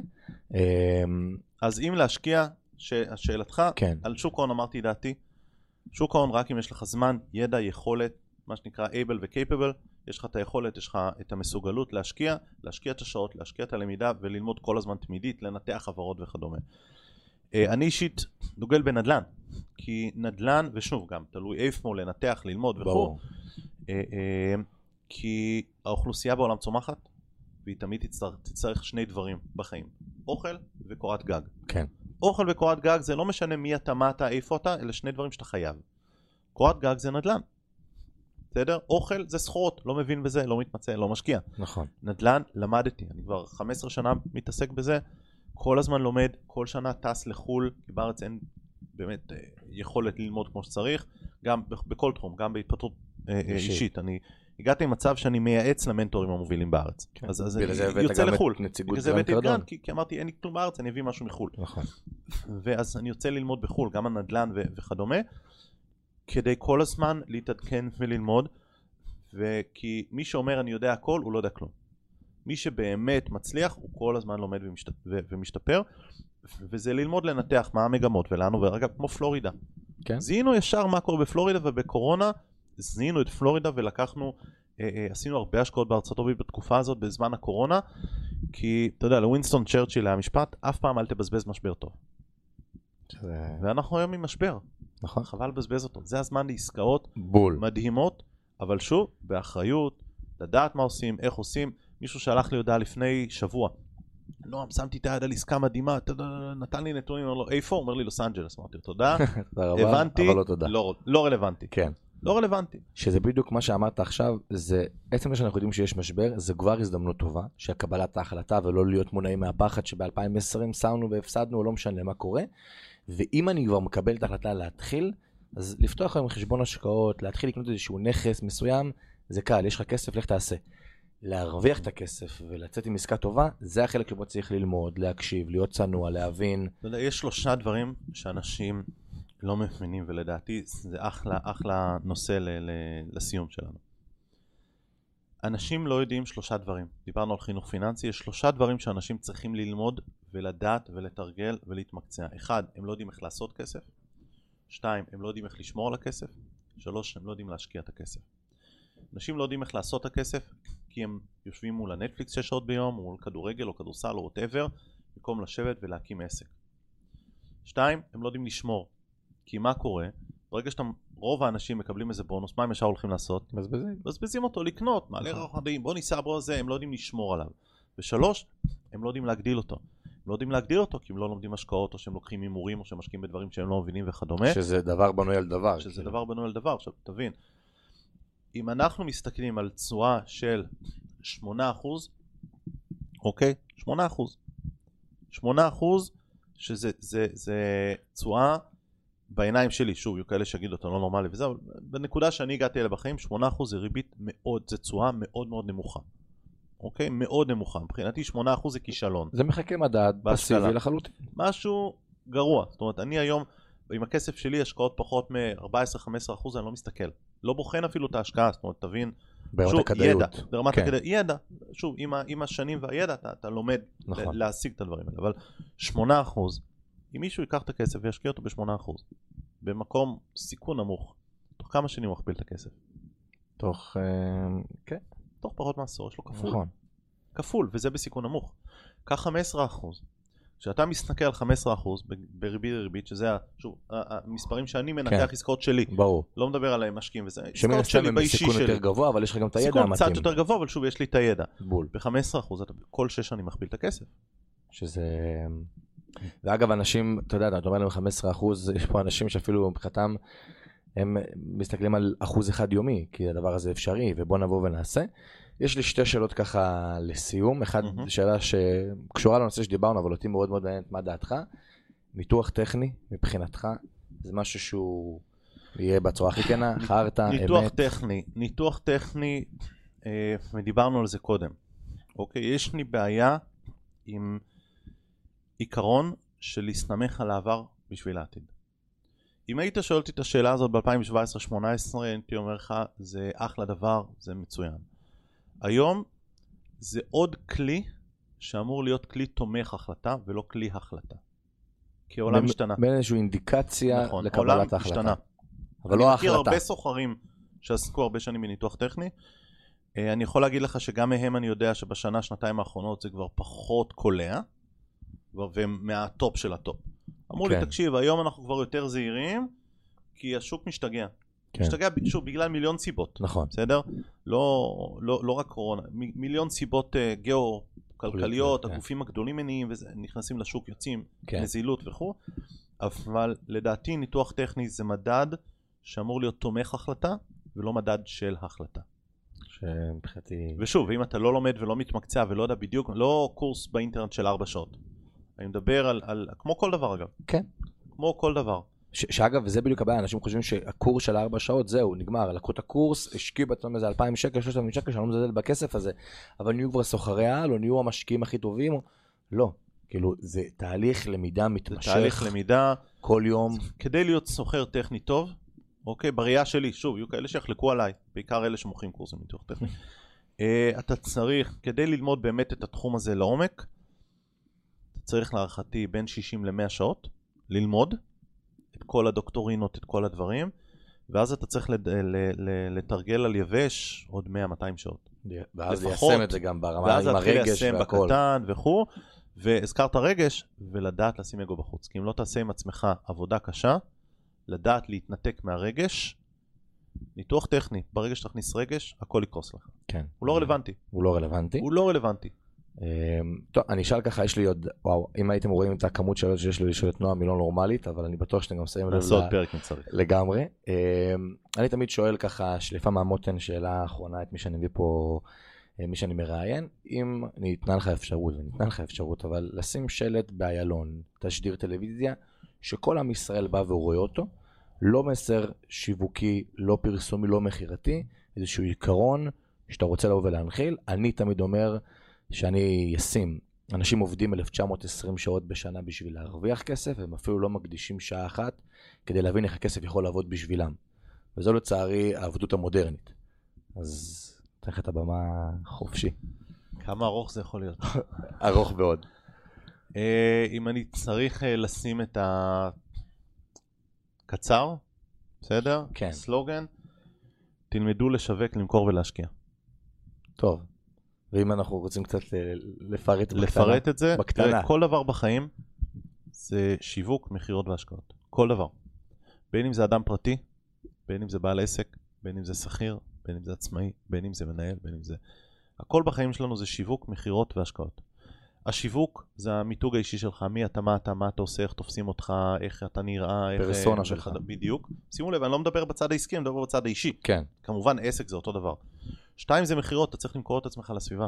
אמ, אז אם להשקיע, ש... שאלתך, כן. על שוק ההון אמרתי דעתי, שוק ההון רק אם יש לך זמן, ידע, יכולת, מה שנקרא able ו-capable, יש לך את היכולת, יש לך את המסוגלות להשקיע, להשקיע את השעות, להשקיע את הלמידה וללמוד כל הזמן תמידית, לנתח חברות וכדומה. אה, אני אישית דוגל בנדל"ן, כי נדל"ן, ושוב גם תלוי איפה לנתח, ללמוד וכו', אה, אה, כי האוכלוסייה בעולם צומחת, והיא תמיד תצטרך, תצטרך שני דברים בחיים, אוכל וקורת גג. כן. אוכל וקורת גג זה לא משנה מי אתה, מה אתה, איפה אתה, אלה שני דברים שאתה חייב. קורת גג זה נדל"ן. בסדר? אוכל זה סחורות, לא מבין בזה, לא מתמצא, לא משקיע. נכון. נדל"ן, למדתי, אני כבר 15 שנה מתעסק בזה, כל הזמן לומד, כל שנה טס לחו"ל, כי בארץ אין באמת אה, יכולת ללמוד כמו שצריך, גם בכל תחום, גם בהתפתחות אה, אה, אישית. אישית. אני הגעתי למצב שאני מייעץ למנטורים המובילים בארץ. כן. אז, אז אני יוצא לחו"ל. בגלל זה הבאתי את גרנט, כי, כי אמרתי אין לי כלום בארץ, אני אביא משהו מחו"ל. נכון. ואז אני יוצא ללמוד בחו"ל, גם הנדל"ן וכדומה. כדי כל הזמן להתעדכן וללמוד, וכי מי שאומר אני יודע הכל הוא לא יודע כלום. מי שבאמת מצליח הוא כל הזמן לומד ומשת... ו... ומשתפר, וזה ללמוד לנתח מה המגמות ולאן עובר, אגב כמו פלורידה. כן. זיהינו ישר מה קורה בפלורידה ובקורונה זיהינו את פלורידה ולקחנו, אה, אה, עשינו הרבה השקעות בארצות הברית בתקופה הזאת בזמן הקורונה, כי אתה יודע לווינסטון צ'רצ'יל היה משפט, אף פעם אל תבזבז משבר טוב. שזה... ואנחנו היום עם משבר. נכון. חבל לבזבז אותו. זה הזמן לעסקאות בול. מדהימות, אבל שוב, באחריות, לדעת מה עושים, איך עושים. מישהו שלח לי הודעה לפני שבוע. נועם, שמתי את היד על עסקה מדהימה, נתן לי נתונים, אומר לו, איפה? אומר לי לוס אנג'לס. אמרתי לו, תודה, [LAUGHS] הבנתי, לא תודה. לא, לא רלוונטי. כן. לא רלוונטי. שזה בדיוק מה שאמרת עכשיו, זה עצם זה שאנחנו יודעים שיש משבר, זה כבר הזדמנות טובה, שהקבלת ההחלטה ולא להיות מונעים מהפחד שב-2020 שמנו והפסדנו לא משנה מה קורה. ואם אני כבר מקבל את ההחלטה להתחיל, אז לפתוח היום חשבון השקעות, להתחיל לקנות איזשהו נכס מסוים, זה קל, יש לך כסף, לך תעשה. להרוויח את הכסף ולצאת עם עסקה טובה, זה החלק שבו צריך ללמוד, להקשיב, להיות צנוע, להבין. אתה יודע, יש שלושה דברים שאנשים לא מבינים, ולדעתי זה אחלה, אחלה נושא ל- ל- לסיום שלנו. אנשים לא יודעים שלושה דברים. דיברנו על חינוך פיננסי, יש שלושה דברים שאנשים צריכים ללמוד ולדעת ולתרגל ולהתמקצע. אחד, הם לא יודעים איך לעשות כסף. שתיים, הם לא יודעים איך לשמור על הכסף. שלוש, הם לא יודעים להשקיע את הכסף. אנשים לא יודעים איך לעשות את הכסף כי הם יושבים מול הנטפליקס שש שעות ביום, מול כדורגל או כדורסל או ווטאבר, במקום לשבת ולהקים עסק. שתיים, הם לא יודעים לשמור. כי מה קורה? ברגע שאתה, רוב האנשים מקבלים איזה בונוס, מה הם ישר הולכים לעשות? מבזבזים. מבזבזים אותו, לקנות, מעלה נכון. רכבים, בוא ניסע, בוא זה, הם לא יודעים לשמור עליו. ושלוש, הם לא יודעים להגדיל אותו. לא יודעים להגדיל אותו כי הם לא לומדים השקעות, או שהם לוקחים הימורים, או שהם משקיעים בדברים שהם לא מבינים וכדומה. שזה דבר בנוי על דבר. שזה כאילו. דבר בנוי על דבר. עכשיו, תבין, אם אנחנו מסתכלים על תשואה של 8%, אוקיי? 8%. 8% שזה זה, זה תשואה בעיניים שלי, שוב, יהיו כאלה שיגידו אתה לא נורמלי וזה, אבל בנקודה שאני הגעתי אליה בחיים, 8% זה ריבית מאוד, זה תשואה מאוד מאוד נמוכה. אוקיי? מאוד נמוכה. מבחינתי 8% זה כישלון. זה מחכה מדד. פסיבי לחלוטין. משהו גרוע. זאת אומרת, אני היום, עם הכסף שלי, השקעות פחות מ-14-15% אני לא מסתכל. לא בוחן אפילו את ההשקעה, זאת אומרת, תבין, ברמת שוב, הכדאיות. ידע, ברמת כן. הכדאיות, ידע, שוב, עם, ה- עם השנים והידע אתה, אתה לומד נכון. להשיג את הדברים האלה, אבל 8%, אם מישהו ייקח את הכסף וישקיע אותו ב-8%, במקום סיכון נמוך, תוך כמה שנים הוא מכפיל את הכסף? תוך... אה, כן, תוך פחות מעשור, יש לו כפול. נכון. כפול, וזה בסיכון נמוך. קח 15%. כשאתה מסתכל על 15% ב- בריבית דריבית, שזה, שוב, המספרים שאני מנתח כן. עסקאות שלי, ברור. לא מדבר על משקיעים וזה, עסקאות שלי באישי בסיכון יותר שלי. גבוה, אבל יש לך גם את הידע סיכון המתאים. קצת יותר גבוה, אבל שוב, יש לי את הידע. בול. ב-15% אתה כל 6 שנים מכפיל את הכסף. שזה... ואגב, אנשים, אתה יודע, אתה אומר להם 15 אחוז, יש פה אנשים שאפילו מבחינתם, הם מסתכלים על אחוז אחד יומי, כי הדבר הזה אפשרי, ובוא נבוא ונעשה. יש לי שתי שאלות ככה לסיום. אחת, מהמם. שאלה שקשורה לנושא שדיברנו, אבל אותי מאוד מאוד מעניינת, מה דעתך? ניתוח טכני, מבחינתך, זה משהו שהוא יהיה בצורה הכי כנה, חרטא, ניתוח אמת. טכני, ניתוח טכני, אה, ודיברנו על זה קודם. אוקיי, יש לי בעיה עם עיקרון של להסתמך על העבר בשביל העתיד. אם היית שואל אותי את השאלה הזאת ב-2017-2018, הייתי אומר לך, זה אחלה דבר, זה מצוין. היום זה עוד כלי שאמור להיות כלי תומך החלטה ולא כלי החלטה. כי העולם השתנה. בין איזושהי אינדיקציה נכון, העולם לקבלת ההחלטה. השתנה. אבל לא אני מכיר ההחלטה. הרבה סוחרים שעסקו הרבה שנים בניתוח טכני. אה, אני יכול להגיד לך שגם מהם אני יודע שבשנה, שנתיים האחרונות זה כבר פחות קולע, והם מה top של ה top. אמרו כן. לי, תקשיב, היום אנחנו כבר יותר זהירים, כי השוק משתגע. כן. משתגע, שוב, בגלל מיליון סיבות, נכון. בסדר? לא, לא, לא רק קורונה, מ- מיליון סיבות אה, גיאו-כלכליות, כן. הגופים הגדולים מניעים, נכנסים לשוק, יוצאים, כן. נזילות וכו', אבל לדעתי ניתוח טכני זה מדד שאמור להיות תומך החלטה ולא מדד של החלטה. שמבחינתי... ושוב, אם אתה לא לומד ולא מתמקצע ולא יודע בדיוק, לא קורס באינטרנט של ארבע שעות. אני מדבר על, על כמו כל דבר אגב. כן. כמו כל דבר. ש- שאגב, וזה בדיוק הבעיה, אנשים חושבים שהקורס של ארבע שעות, זהו, נגמר, לקחו את הקורס, השקיעו בעצמם איזה 2,000 שקל, 3,000 שקל, שאני לא מזלזל בכסף הזה, אבל נהיו כבר סוחרי על, או נהיו המשקיעים הכי טובים, או... לא. כאילו, זה תהליך למידה זה מתמשך, תהליך למידה. כל יום. כדי להיות סוחר טכני טוב, אוקיי, בראייה שלי, שוב, יהיו כאלה שיחלקו עליי, בעיקר אלה שמוכרים קורסים ניתוח טכני. [LAUGHS] אה, אתה צריך, כדי ללמוד באמת את התחום הזה לעומק, צריך להערכתי בין 60 ל-100 שעות ללמוד את כל הדוקטורינות, את כל הדברים, ואז אתה צריך לד... ל... ל... לתרגל על יבש עוד 100-200 שעות. ואז לפחות. ליישם את זה גם ברמה ואז עם להתחיל הרגש ליישם והכל. בקטן וכו', והזכרת רגש, ולדעת לשים אגו בחוץ. כי אם לא תעשה עם עצמך עבודה קשה, לדעת להתנתק מהרגש, ניתוח טכני, ברגע שתכניס רגש, הכל יקרוס לך. כן. הוא לא רלוונטי. הוא לא רלוונטי. הוא לא רלוונטי. אמ, טוב, אני אשאל ככה, יש לי עוד, וואו, אם הייתם רואים את הכמות שאלות שיש לי לשאול את נועם, היא לא נורמלית, אבל אני בטוח שאתם גם שמים לב נעשה עוד פרק אם צריך. לגמרי. אמ, אני תמיד שואל ככה, שליפה מהמותן, שאלה אחרונה את מי שאני מביא פה, אה, מי שאני מראיין, אם ניתנה לך אפשרות, וניתנה לך אפשרות, אבל לשים שלט באיילון, תשדיר טלוויזיה, שכל עם ישראל בא ורואה אותו, לא מסר שיווקי, לא פרסומי, לא מכירתי, איזשהו עיקרון שאתה רוצה לבוא ולהנחיל. אני תמיד אומר שאני אשים, אנשים עובדים 1920 שעות בשנה בשביל להרוויח כסף, והם אפילו לא מקדישים שעה אחת כדי להבין איך הכסף יכול לעבוד בשבילם. וזו לצערי העבדות המודרנית. אז אתן לך את הבמה חופשי. כמה ארוך זה יכול להיות? [LAUGHS] ארוך מאוד. אה, אם אני צריך אה, לשים את הקצר, בסדר? כן. סלוגן, תלמדו לשווק, למכור ולהשקיע. טוב. ואם אנחנו רוצים קצת אה, לפרט בקטנה? לפרט את זה, בקטנה. תראה, כל דבר בחיים זה שיווק, מכירות והשקעות. כל דבר. בין אם זה אדם פרטי, בין אם זה בעל עסק, בין אם זה שכיר, בין אם זה עצמאי, בין אם זה מנהל, בין אם זה... הכל בחיים שלנו זה שיווק, מכירות והשקעות. השיווק זה המיתוג האישי שלך, מי אתה, מה אתה, מה אתה עושה, איך תופסים אותך, איך אתה נראה, איך... פרסונה שלך. בדיוק. שימו לב, אני לא מדבר בצד העסקי, אני מדבר בצד האישי. כן. כמובן, עסק זה אותו דבר. שתיים זה מכירות, אתה צריך למכור את עצמך לסביבה.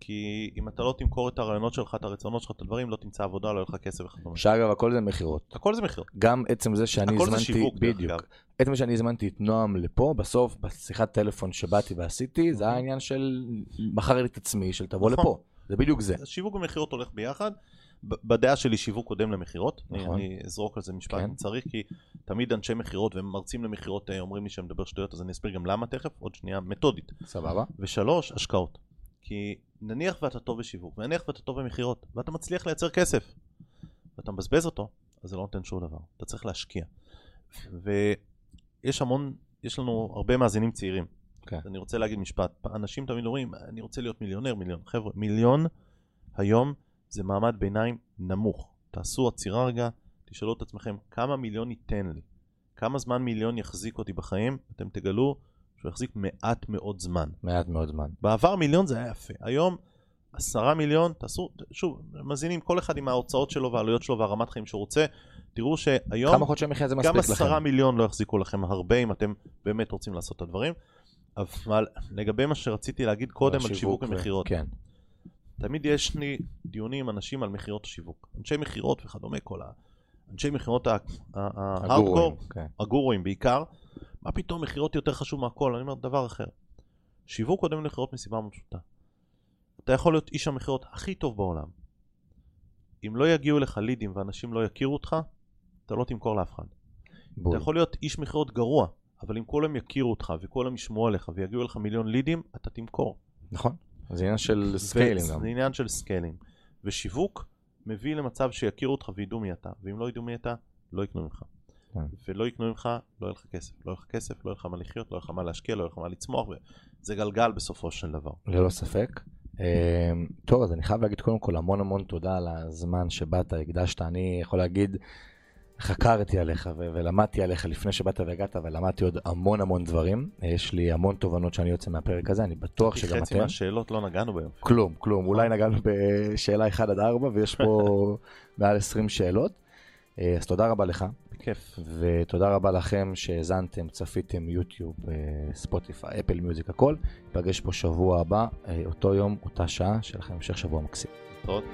כי אם אתה לא תמכור את הרעיונות שלך, את הרצונות שלך, את הדברים, לא תמצא עבודה, לא יהיה לך כסף וכדומה. שאגב, הכל זה מכירות. הכל זה מכירות. גם עצם זה שאני הזמנתי, הכל זה שיווק, בדיוק. עצם שאני הזמנתי את נועם לפה, בסוף, בשיחת טלפון שבאתי ועשיתי, זה היה אוקיי. עניין של מכר לי את עצמי, של תבוא נכון. לפה. זה בדיוק זה. שיווק ומכירות הולך ביחד. בדעה שלי שיווק קודם למכירות, נכון. אני אזרוק על זה משפט כן. אם צריך, כי תמיד אנשי מכירות ומרצים למכירות אה, אומרים לי שאני מדבר שטויות, אז אני אסביר גם למה תכף, עוד שנייה מתודית. סבבה. ושלוש, השקעות. כי נניח ואתה טוב בשיווק, ונניח ואתה טוב במכירות, ואתה מצליח לייצר כסף, ואתה מבזבז אותו, אז זה לא נותן שום דבר, אתה צריך להשקיע. ויש המון, יש לנו הרבה מאזינים צעירים. Okay. כן. אני רוצה להגיד משפט, אנשים תמיד אומרים, אני רוצה להיות מיליונר, מיליון. חבר'ה, מיליון היום זה מעמד ביניים נמוך. תעשו עצירה רגע, תשאלו את עצמכם, כמה מיליון ייתן לי? כמה זמן מיליון יחזיק אותי בחיים? אתם תגלו שהוא יחזיק מעט מאוד זמן. מעט מאוד זמן. בעבר מיליון זה היה יפה. היום עשרה מיליון, תעשו, שוב, מזינים כל אחד עם ההוצאות שלו והעלויות שלו והרמת חיים שהוא רוצה. תראו שהיום, כמה חודשי מחיה זה מספיק לכם. גם עשרה מיליון לא יחזיקו לכם הרבה אם אתם באמת רוצים לעשות את הדברים. אבל לגבי מה שרציתי להגיד קודם על שיווק ומכירות. כן. תמיד יש לי דיונים עם אנשים על מכירות השיווק. אנשי מכירות וכדומה, כל ה... אנשי מכירות ההארדקור, כן. הגורואים בעיקר, מה פתאום מכירות יותר חשוב מהכל? אני אומר דבר אחר. שיווק קודם למכירות מסיבה מאוד פשוטה. אתה יכול להיות איש המכירות הכי טוב בעולם. אם לא יגיעו לך לידים ואנשים לא יכירו אותך, אתה לא תמכור לאף אחד. בול. אתה יכול להיות איש מכירות גרוע, אבל אם כולם יכירו אותך וכולם ישמעו עליך ויגיעו לך מיליון לידים, אתה תמכור. נכון. זה עניין של scaling גם. זה עניין של scaling. ושיווק מביא למצב שיכירו אותך וידעו מי אתה, ואם לא ידעו מי אתה, לא יקנו ממך. כן. ולא יקנו ממך, לא יהיה לך כסף. לא יהיה לך כסף, לא יהיה לך מה לחיות, לא יהיה לך מה להשקיע, לא יהיה לך מה לצמוח, וזה גלגל בסופו של דבר. ללא ספק. אמ, טוב, אז אני חייב להגיד קודם כל המון המון תודה על הזמן שבאת, הקדשת. אני יכול להגיד, חקרתי עליך ו- ולמדתי עליך לפני שבאת והגעת, ולמדתי עוד המון המון דברים. יש לי המון תובנות שאני יוצא מהפרק הזה, אני בטוח שגם אתם. חצי מהשאלות לא נגענו בהן. כלום, כלום. אולי נגענו בשאלה 1 עד 4, ויש פה [LAUGHS] מעל 20 שאלות. אה, אז תודה רבה לך. בכיף. ותודה רבה לכם שהאזנתם, צפיתם, יוטיוב, אה, ספוטיפיי, אפל מיוזיק, הכל. ניפגש פה שבוע הבא, אה, אותו יום, אותה שעה, שיהיה לכם המשך שבוע מקסים. תודה.